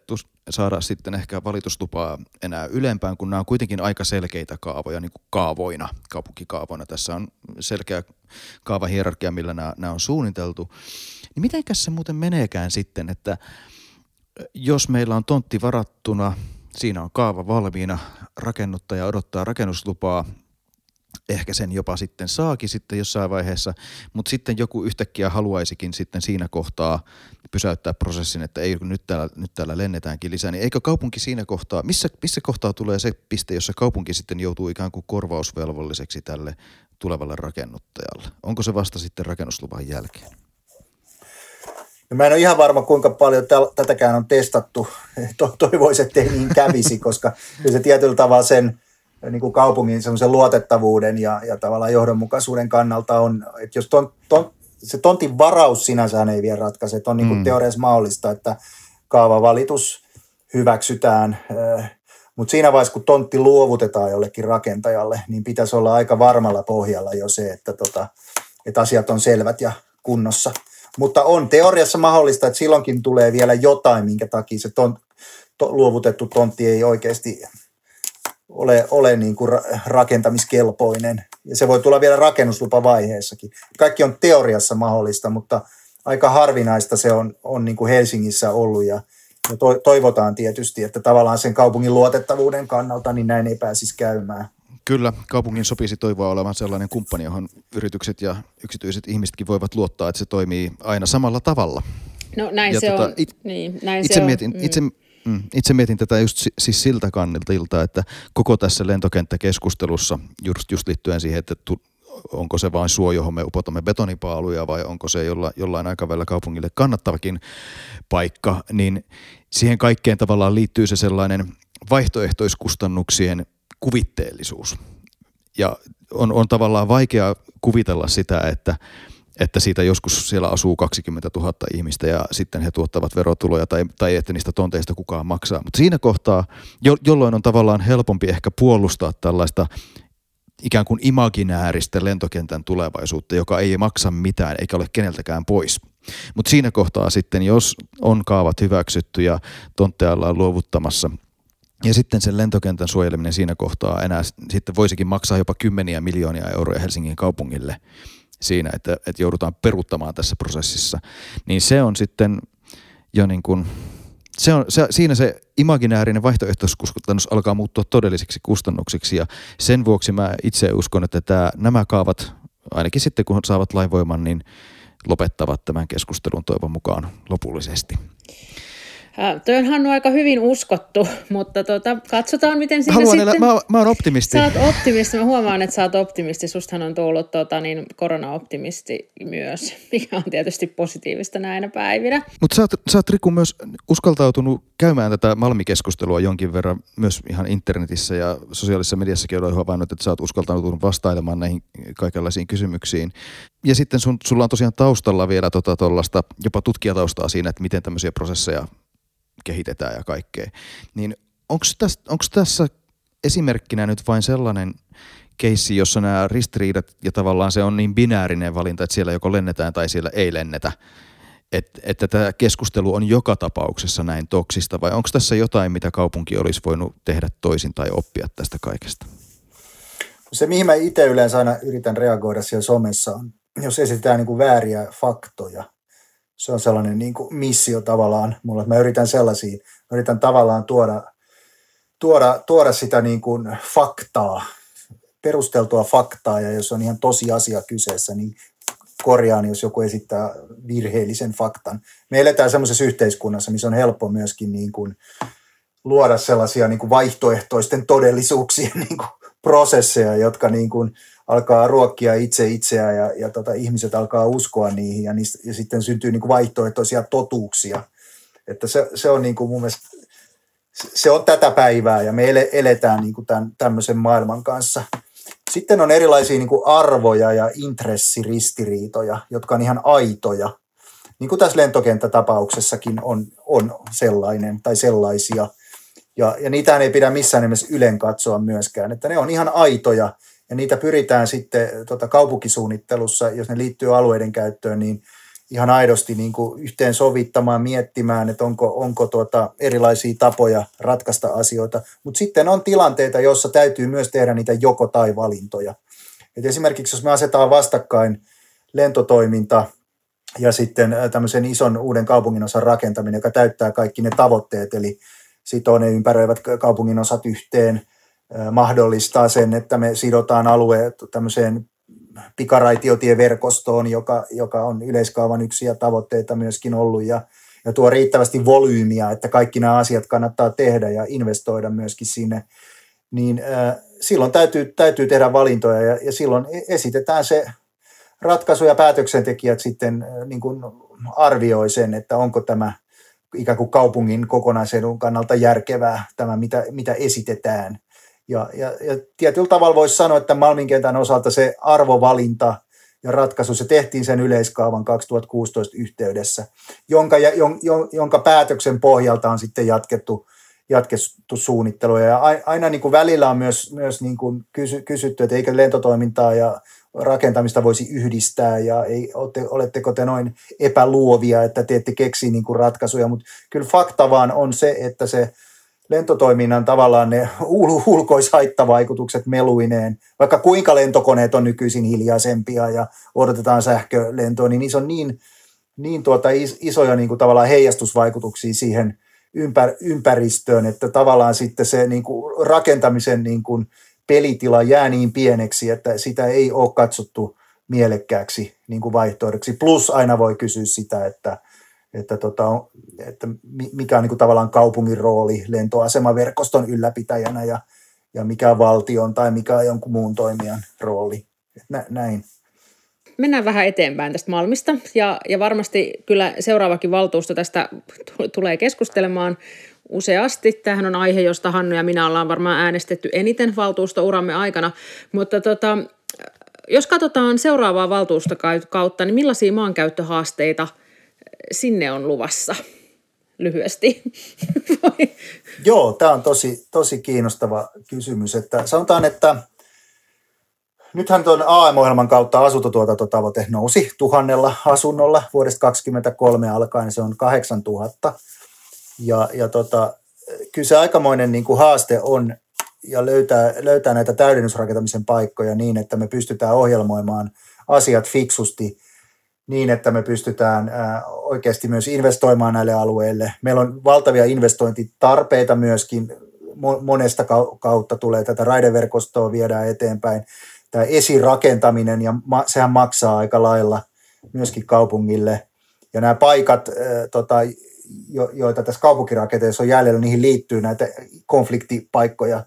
saada sitten ehkä valituslupaa enää ylempään, kun nämä on kuitenkin aika selkeitä kaavoja niin kuin kaavoina, kaupunkikaavoina. Tässä on selkeä kaavahierarkia, millä nämä, nämä on suunniteltu. Niin mitenkäs se muuten meneekään sitten, että jos meillä on tontti varattuna, siinä on kaava valmiina, rakennuttaja odottaa rakennuslupaa, ehkä sen jopa sitten saakin sitten jossain vaiheessa, mutta sitten joku yhtäkkiä haluaisikin sitten siinä kohtaa pysäyttää prosessin, että ei nyt täällä, nyt täällä lennetäänkin lisää, niin eikö kaupunki siinä kohtaa, missä, missä kohtaa tulee se piste, jossa kaupunki sitten joutuu ikään kuin korvausvelvolliseksi tälle tulevalle rakennuttajalle? Onko se vasta sitten rakennusluvan jälkeen? No mä en ole ihan varma, kuinka paljon täl, tätäkään on testattu. To, toivoisin, että ei niin kävisi, koska se tietyllä tavalla sen niin kuin kaupungin semmoisen luotettavuuden ja, ja tavallaan johdonmukaisuuden kannalta on, että jos ton, ton, se tontin varaus sinänsä ei vielä ratkaise, että on niin kuin mm. teoriassa mahdollista, että kaavavalitus hyväksytään, äh, mutta siinä vaiheessa, kun tontti luovutetaan jollekin rakentajalle, niin pitäisi olla aika varmalla pohjalla jo se, että, tota, että asiat on selvät ja kunnossa. Mutta on teoriassa mahdollista, että silloinkin tulee vielä jotain, minkä takia se ton, to, luovutettu tontti ei oikeasti ole, ole niin kuin rakentamiskelpoinen. Ja se voi tulla vielä rakennuslupavaiheessakin. Kaikki on teoriassa mahdollista, mutta aika harvinaista se on, on niin kuin Helsingissä ollut ja, ja to, toivotaan tietysti, että tavallaan sen kaupungin luotettavuuden kannalta niin näin ei pääsisi käymään. Kyllä, kaupungin sopisi toivoa olevan sellainen kumppani, johon yritykset ja yksityiset ihmisetkin voivat luottaa, että se toimii aina samalla tavalla. No näin ja se tota, on. It, niin, näin itse, se mietin, on. itse, Mm. Itse mietin tätä just siis siltä kannilta, että koko tässä lentokenttäkeskustelussa just, just liittyen siihen, että tu, onko se vain suo, johon me upotamme betonipaaluja vai onko se jolla, jollain aikavälillä kaupungille kannattavakin paikka, niin siihen kaikkeen tavallaan liittyy se sellainen vaihtoehtoiskustannuksien kuvitteellisuus. Ja on, on tavallaan vaikea kuvitella sitä, että – että siitä joskus siellä asuu 20 000 ihmistä ja sitten he tuottavat verotuloja tai, tai että niistä tonteista kukaan maksaa. Mutta siinä kohtaa, jo, jolloin on tavallaan helpompi ehkä puolustaa tällaista ikään kuin imaginääristä lentokentän tulevaisuutta, joka ei maksa mitään eikä ole keneltäkään pois. Mutta siinä kohtaa sitten, jos on kaavat hyväksytty ja tontteja ollaan luovuttamassa, ja sitten sen lentokentän suojeleminen siinä kohtaa enää sitten voisikin maksaa jopa kymmeniä miljoonia euroja Helsingin kaupungille – siinä, että, että joudutaan peruuttamaan tässä prosessissa, niin se on sitten jo niin kuin, se on, se, siinä se imaginäärinen vaihtoehtoiskustannus alkaa muuttua todellisiksi kustannuksiksi ja sen vuoksi mä itse uskon, että tämä, nämä kaavat, ainakin sitten kun saavat lainvoiman, niin lopettavat tämän keskustelun toivon mukaan lopullisesti. Toi on aika hyvin uskottu, mutta tota, katsotaan miten siinä Haluan sitten... Elä, mä, mä oon optimisti. Sä oot optimisti, mä huomaan, että sä oot optimisti. Sustahan on tullut tota, niin, korona-optimisti myös, mikä on tietysti positiivista näinä päivinä. Mutta sä, oot, sä oot Riku myös uskaltautunut käymään tätä Malmikeskustelua jonkin verran myös ihan internetissä ja sosiaalisessa mediassakin olen havainnut, että sä oot uskaltautunut vastailemaan näihin kaikenlaisiin kysymyksiin. Ja sitten sun, sulla on tosiaan taustalla vielä tota, tollasta, jopa tutkijataustaa siinä, että miten tämmöisiä prosesseja kehitetään ja kaikkea. Niin onko tässä, tässä esimerkkinä nyt vain sellainen keissi, jossa nämä ristiriidat ja tavallaan se on niin binäärinen valinta, että siellä joko lennetään tai siellä ei lennetä, että, että tämä keskustelu on joka tapauksessa näin toksista vai onko tässä jotain, mitä kaupunki olisi voinut tehdä toisin tai oppia tästä kaikesta? Se, mihin mä itse yleensä aina yritän reagoida siellä somessa on, jos esitetään niin kuin vääriä faktoja, se on sellainen niin kuin missio tavallaan mulla, että mä yritän sellaisia, mä yritän tavallaan tuoda, tuoda, tuoda sitä niin kuin faktaa, perusteltua faktaa, ja jos on ihan tosiasia kyseessä, niin korjaan, jos joku esittää virheellisen faktan. Me eletään semmoisessa yhteiskunnassa, missä on helppo myöskin niin kuin luoda sellaisia niin kuin vaihtoehtoisten todellisuuksien niin kuin prosesseja, jotka niin kuin alkaa ruokkia itse itseään ja, ja tota, ihmiset alkaa uskoa niihin ja, niistä, ja sitten syntyy niin kuin vaihtoehtoisia totuuksia. Että se, se on niin kuin mun mielestä, se on tätä päivää ja me eletään niin kuin tämän, tämmöisen maailman kanssa. Sitten on erilaisia niin kuin arvoja ja intressiristiriitoja, jotka on ihan aitoja. Niin kuin tässä lentokenttätapauksessakin on, on sellainen tai sellaisia. Ja, ja niitä ei pidä missään nimessä ylen katsoa myöskään. Että ne on ihan aitoja ja niitä pyritään sitten tota, kaupunkisuunnittelussa, jos ne liittyy alueiden käyttöön, niin ihan aidosti niin kuin yhteen sovittamaan, miettimään, että onko, onko tuota erilaisia tapoja ratkaista asioita. Mutta sitten on tilanteita, joissa täytyy myös tehdä niitä joko- tai valintoja. Et esimerkiksi jos me asetaan vastakkain lentotoiminta ja sitten tämmöisen ison uuden kaupunginosan rakentaminen, joka täyttää kaikki ne tavoitteet, eli sitoo ne ympäröivät kaupunginosat yhteen – mahdollistaa sen, että me sidotaan alueet tämmöiseen pikaraitiotieverkostoon, joka, joka on yleiskaavan yksi ja tavoitteita myöskin ollut ja, ja tuo riittävästi volyymiä, että kaikki nämä asiat kannattaa tehdä ja investoida myöskin sinne, niin äh, silloin täytyy, täytyy tehdä valintoja ja, ja silloin e-, esitetään se ratkaisu ja päätöksentekijät sitten äh, niin kuin arvioi sen, että onko tämä ikään kuin kaupungin kokonaisedun kannalta järkevää tämä, mitä, mitä esitetään. Ja, ja, ja tietyllä tavalla voisi sanoa, että Malmin kentän osalta se arvovalinta ja ratkaisu, se tehtiin sen yleiskaavan 2016 yhteydessä, jonka, jon, jonka päätöksen pohjalta on sitten jatkettu, jatkettu suunnittelua. Ja aina niin kuin välillä on myös, myös niin kuin kysy, kysytty, että eikö lentotoimintaa ja rakentamista voisi yhdistää ja ei, olette, oletteko te noin epäluovia, että te ette keksi niin kuin ratkaisuja, mutta kyllä fakta vaan on se, että se lentotoiminnan tavallaan ne ulkoishaittavaikutukset meluineen, vaikka kuinka lentokoneet on nykyisin hiljaisempia ja odotetaan sähkölentoa, niin niissä on niin, niin tuota isoja niin kuin tavallaan heijastusvaikutuksia siihen ympär, ympäristöön, että tavallaan sitten se niin kuin rakentamisen niin kuin pelitila jää niin pieneksi, että sitä ei ole katsottu mielekkääksi niin kuin vaihtoehdoksi. Plus aina voi kysyä sitä, että – että, tota, että mikä on niin kuin tavallaan kaupungin rooli lentoasemaverkoston ylläpitäjänä ja, ja mikä on valtion tai mikä on jonkun muun toimijan rooli. Nä, näin. Mennään vähän eteenpäin tästä Malmista ja, ja varmasti kyllä seuraavakin valtuusto tästä tulee keskustelemaan useasti. Tämähän on aihe, josta Hannu ja minä ollaan varmaan äänestetty eniten valtuustouramme aikana, mutta tota, jos katsotaan seuraavaa valtuustokautta, niin millaisia maankäyttöhaasteita – sinne on luvassa? Lyhyesti. Joo, tämä on tosi, tosi kiinnostava kysymys. Että sanotaan, että nythän tuon AM-ohjelman kautta asuntotuotantotavoite nousi tuhannella asunnolla vuodesta 2023 alkaen, se on 8000. Ja, ja tota, kyllä se aikamoinen niin kuin haaste on ja löytää, löytää näitä täydennysrakentamisen paikkoja niin, että me pystytään ohjelmoimaan asiat fiksusti – niin, että me pystytään oikeasti myös investoimaan näille alueille. Meillä on valtavia investointitarpeita myöskin, monesta kautta tulee tätä raideverkostoa viedään eteenpäin. Tämä esirakentaminen, ja sehän maksaa aika lailla myöskin kaupungille. Ja nämä paikat, tota, jo, joita tässä kaupunkirakenteessa on jäljellä, niihin liittyy näitä konfliktipaikkoja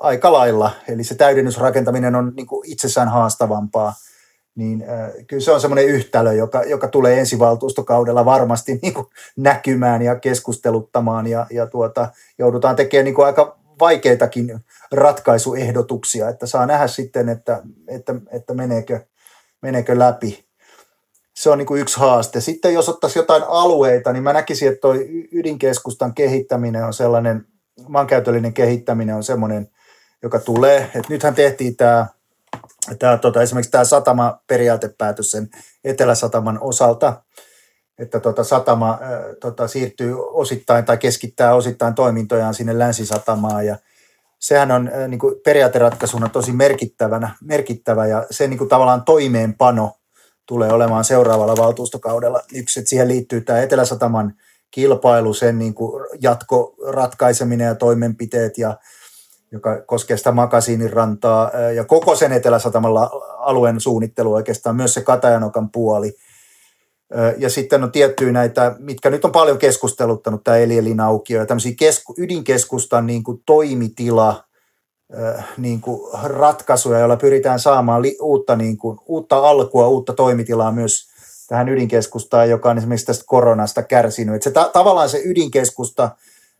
aika lailla. Eli se täydennysrakentaminen on niin itsessään haastavampaa. Niin äh, kyllä se on semmoinen yhtälö, joka, joka tulee ensivaltuustokaudella varmasti niin kuin näkymään ja keskusteluttamaan ja, ja tuota, joudutaan tekemään niin kuin aika vaikeitakin ratkaisuehdotuksia, että saa nähdä sitten, että, että, että meneekö, meneekö läpi. Se on niin kuin yksi haaste. Sitten jos ottaisi jotain alueita, niin mä näkisin, että tuo ydinkeskustan kehittäminen on sellainen, maankäytöllinen kehittäminen on semmoinen, joka tulee. Et nythän tehtiin tämä, tämä tota, esimerkiksi tämä satama-periaatepäätös sen Etelä-Sataman osalta, että tota, satama äh, tota, siirtyy osittain tai keskittää osittain toimintojaan sinne Länsisatamaan ja sehän on äh, niin kuin periaateratkaisuna tosi merkittävänä, merkittävä ja se niin kuin tavallaan toimeenpano tulee olemaan seuraavalla valtuustokaudella. Yksi, että siihen liittyy tämä Etelä-Sataman kilpailu, sen niin kuin jatkoratkaiseminen ja toimenpiteet ja joka koskee sitä Makasiinin rantaa ja koko sen Etelä-Satamalla alueen suunnittelu oikeastaan, myös se Katajanokan puoli. Ja sitten on tiettyjä näitä, mitkä nyt on paljon keskusteluttanut, tämä Elielin aukio ja tämmöisiä kesku, ydinkeskustan niin kuin toimitila, niin kuin ratkaisuja, joilla pyritään saamaan li, uutta, niin kuin, uutta alkua, uutta toimitilaa myös tähän ydinkeskustaan, joka on esimerkiksi tästä koronasta kärsinyt. Että se ta- tavallaan se ydinkeskusta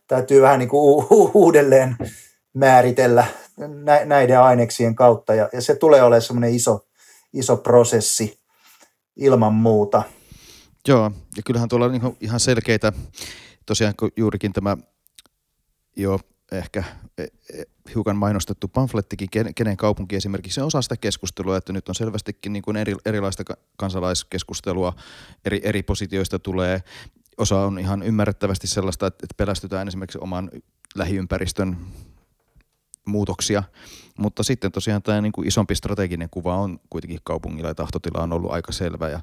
täytyy vähän niin kuin u- uudelleen määritellä näiden aineksien kautta ja, se tulee olemaan semmoinen iso, iso prosessi ilman muuta. Joo, ja kyllähän tuolla on niinku ihan selkeitä, tosiaan juurikin tämä jo ehkä e, e, hiukan mainostettu pamflettikin, kenen kaupunki esimerkiksi, se osa sitä keskustelua, että nyt on selvästikin niin kuin eri, erilaista kansalaiskeskustelua, eri, eri positioista tulee. Osa on ihan ymmärrettävästi sellaista, että pelästytään esimerkiksi oman lähiympäristön muutoksia, mutta sitten tosiaan tämä niin kuin isompi strateginen kuva on kuitenkin kaupungilla ja tahtotila on ollut aika selvä ja,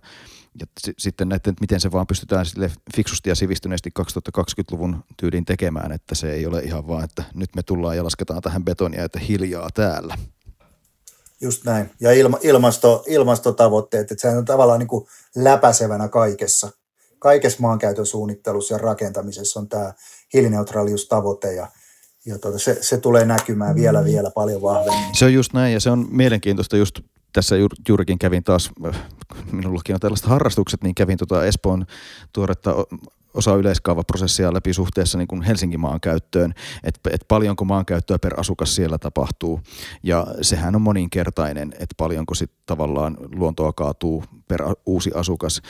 ja s- sitten näiden, että miten se vaan pystytään sille fiksusti ja sivistyneesti 2020-luvun tyyliin tekemään, että se ei ole ihan vaan, että nyt me tullaan ja lasketaan tähän betonia, että hiljaa täällä. Just näin. Ja ilma, ilmasto, ilmastotavoitteet, että sehän on tavallaan niin kuin läpäisevänä kaikessa. Kaikessa maankäytön suunnittelussa ja rakentamisessa on tämä hiilineutraaliustavoite ja ja tuota, se, se tulee näkymään vielä, vielä paljon vahvemmin. Se on just näin ja se on mielenkiintoista just tässä juurikin kävin taas, minullakin on tällaiset harrastukset, niin kävin tuota Espoon tuoretta osa yleiskaavaprosessia läpi suhteessa niin kuin Helsingin maankäyttöön, että et paljonko maankäyttöä per asukas siellä tapahtuu. Ja sehän on moninkertainen, että paljonko sitten tavallaan luontoa kaatuu per uusi asukas.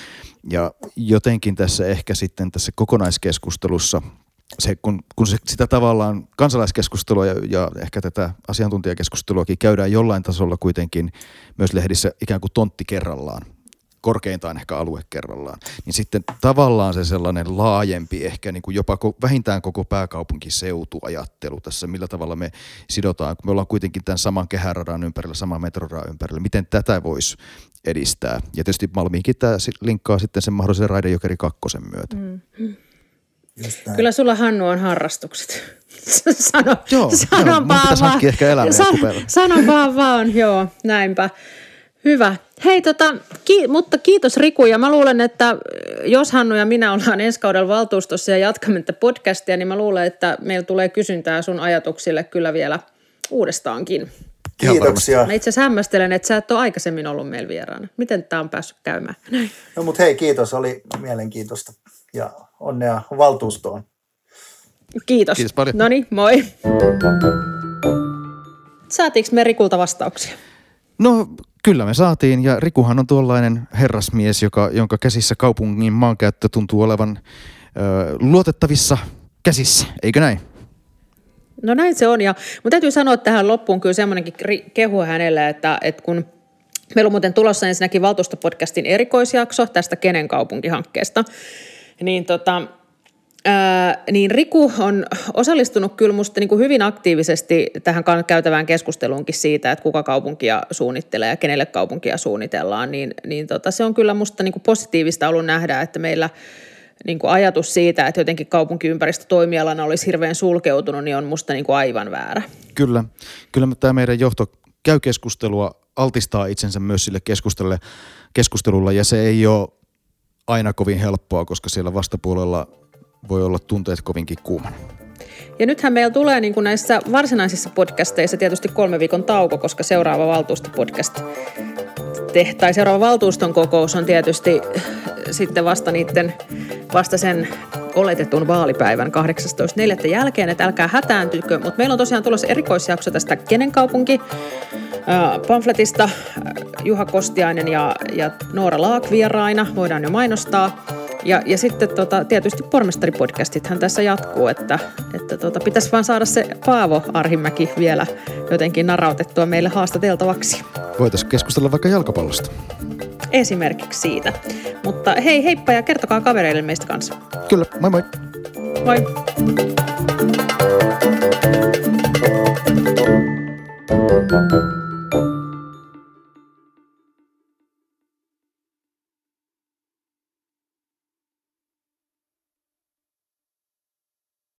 Ja jotenkin tässä ehkä sitten tässä kokonaiskeskustelussa – se, kun, kun se, sitä tavallaan kansalaiskeskustelua ja, ja ehkä tätä asiantuntijakeskusteluakin käydään jollain tasolla kuitenkin myös lehdissä ikään kuin tontti kerrallaan, korkeintaan ehkä alue kerrallaan, niin sitten tavallaan se sellainen laajempi, ehkä niin kuin jopa vähintään koko pääkaupunkiseutuajattelu tässä, millä tavalla me sidotaan, kun me ollaan kuitenkin tämän saman kehäradan ympärillä, saman metroradan ympärillä, miten tätä voisi edistää. Ja tietysti Malmiinkin tämä linkkaa sitten sen mahdollisen Raidejokeri kakkosen myötä. Mm. Kyllä sulla Hannu on harrastukset. Sano, joo, sano joo, vaan vaan. ehkä elämää san, Sano vaan vaan, joo, näinpä. Hyvä. Hei, tota, ki- mutta kiitos Riku ja mä luulen, että jos Hannu ja minä ollaan ensi kaudella valtuustossa ja jatkamme tätä podcastia, niin mä luulen, että meillä tulee kysyntää sun ajatuksille kyllä vielä uudestaankin. Kiitoksia. Mä itse asiassa hämmästelen, että sä et ole aikaisemmin ollut meillä vieraana. Miten tämä on päässyt käymään? Näin. No mutta hei, kiitos. Oli mielenkiintoista ja onnea valtuustoon. Kiitos. Kiitos paljon. No niin, moi. Saatiinko me Rikulta vastauksia? No kyllä me saatiin ja Rikuhan on tuollainen herrasmies, joka, jonka käsissä kaupungin maankäyttö tuntuu olevan ö, luotettavissa käsissä, eikö näin? No näin se on ja mun täytyy sanoa tähän loppuun kyllä semmoinenkin kehu hänelle, että, että kun meillä on muuten tulossa ensinnäkin valtuustopodcastin erikoisjakso tästä Kenen kaupunkihankkeesta, niin tota, Ää, niin Riku on osallistunut kyllä musta niin kuin hyvin aktiivisesti tähän käytävään keskusteluunkin siitä, että kuka kaupunkia suunnittelee ja kenelle kaupunkia suunnitellaan, niin, niin tota, se on kyllä musta niin kuin positiivista ollut nähdä, että meillä niin kuin ajatus siitä, että jotenkin kaupunkiympäristö toimialana olisi hirveän sulkeutunut, niin on musta niin kuin aivan väärä. Kyllä, kyllä tämä meidän johto käy keskustelua, altistaa itsensä myös sille keskustelulle, keskustelulla ja se ei ole aina kovin helppoa, koska siellä vastapuolella voi olla tunteet kovinkin kuumana. Ja nythän meillä tulee niin kuin näissä varsinaisissa podcasteissa tietysti kolme viikon tauko, koska seuraava valtuustopodcast tai seuraava valtuuston kokous on tietysti sitten vasta niiden, vasta sen oletetun vaalipäivän 18.4. jälkeen, että älkää hätääntykö. Mutta meillä on tosiaan tulossa erikoisjakso tästä Kenen kaupunki Pamfletista Juha Kostiainen ja, ja Noora Laak vieraina, voidaan jo mainostaa. Ja, ja sitten tota, tietysti pormestaripodcastithan tässä jatkuu, että, että tota, pitäisi vaan saada se Paavo Arhimäki vielä jotenkin narautettua meille haastateltavaksi. Voitaisiin keskustella vaikka jalkapallosta. Esimerkiksi siitä. Mutta hei heippa ja kertokaa kavereille meistä kanssa. Kyllä, moi moi. Moi.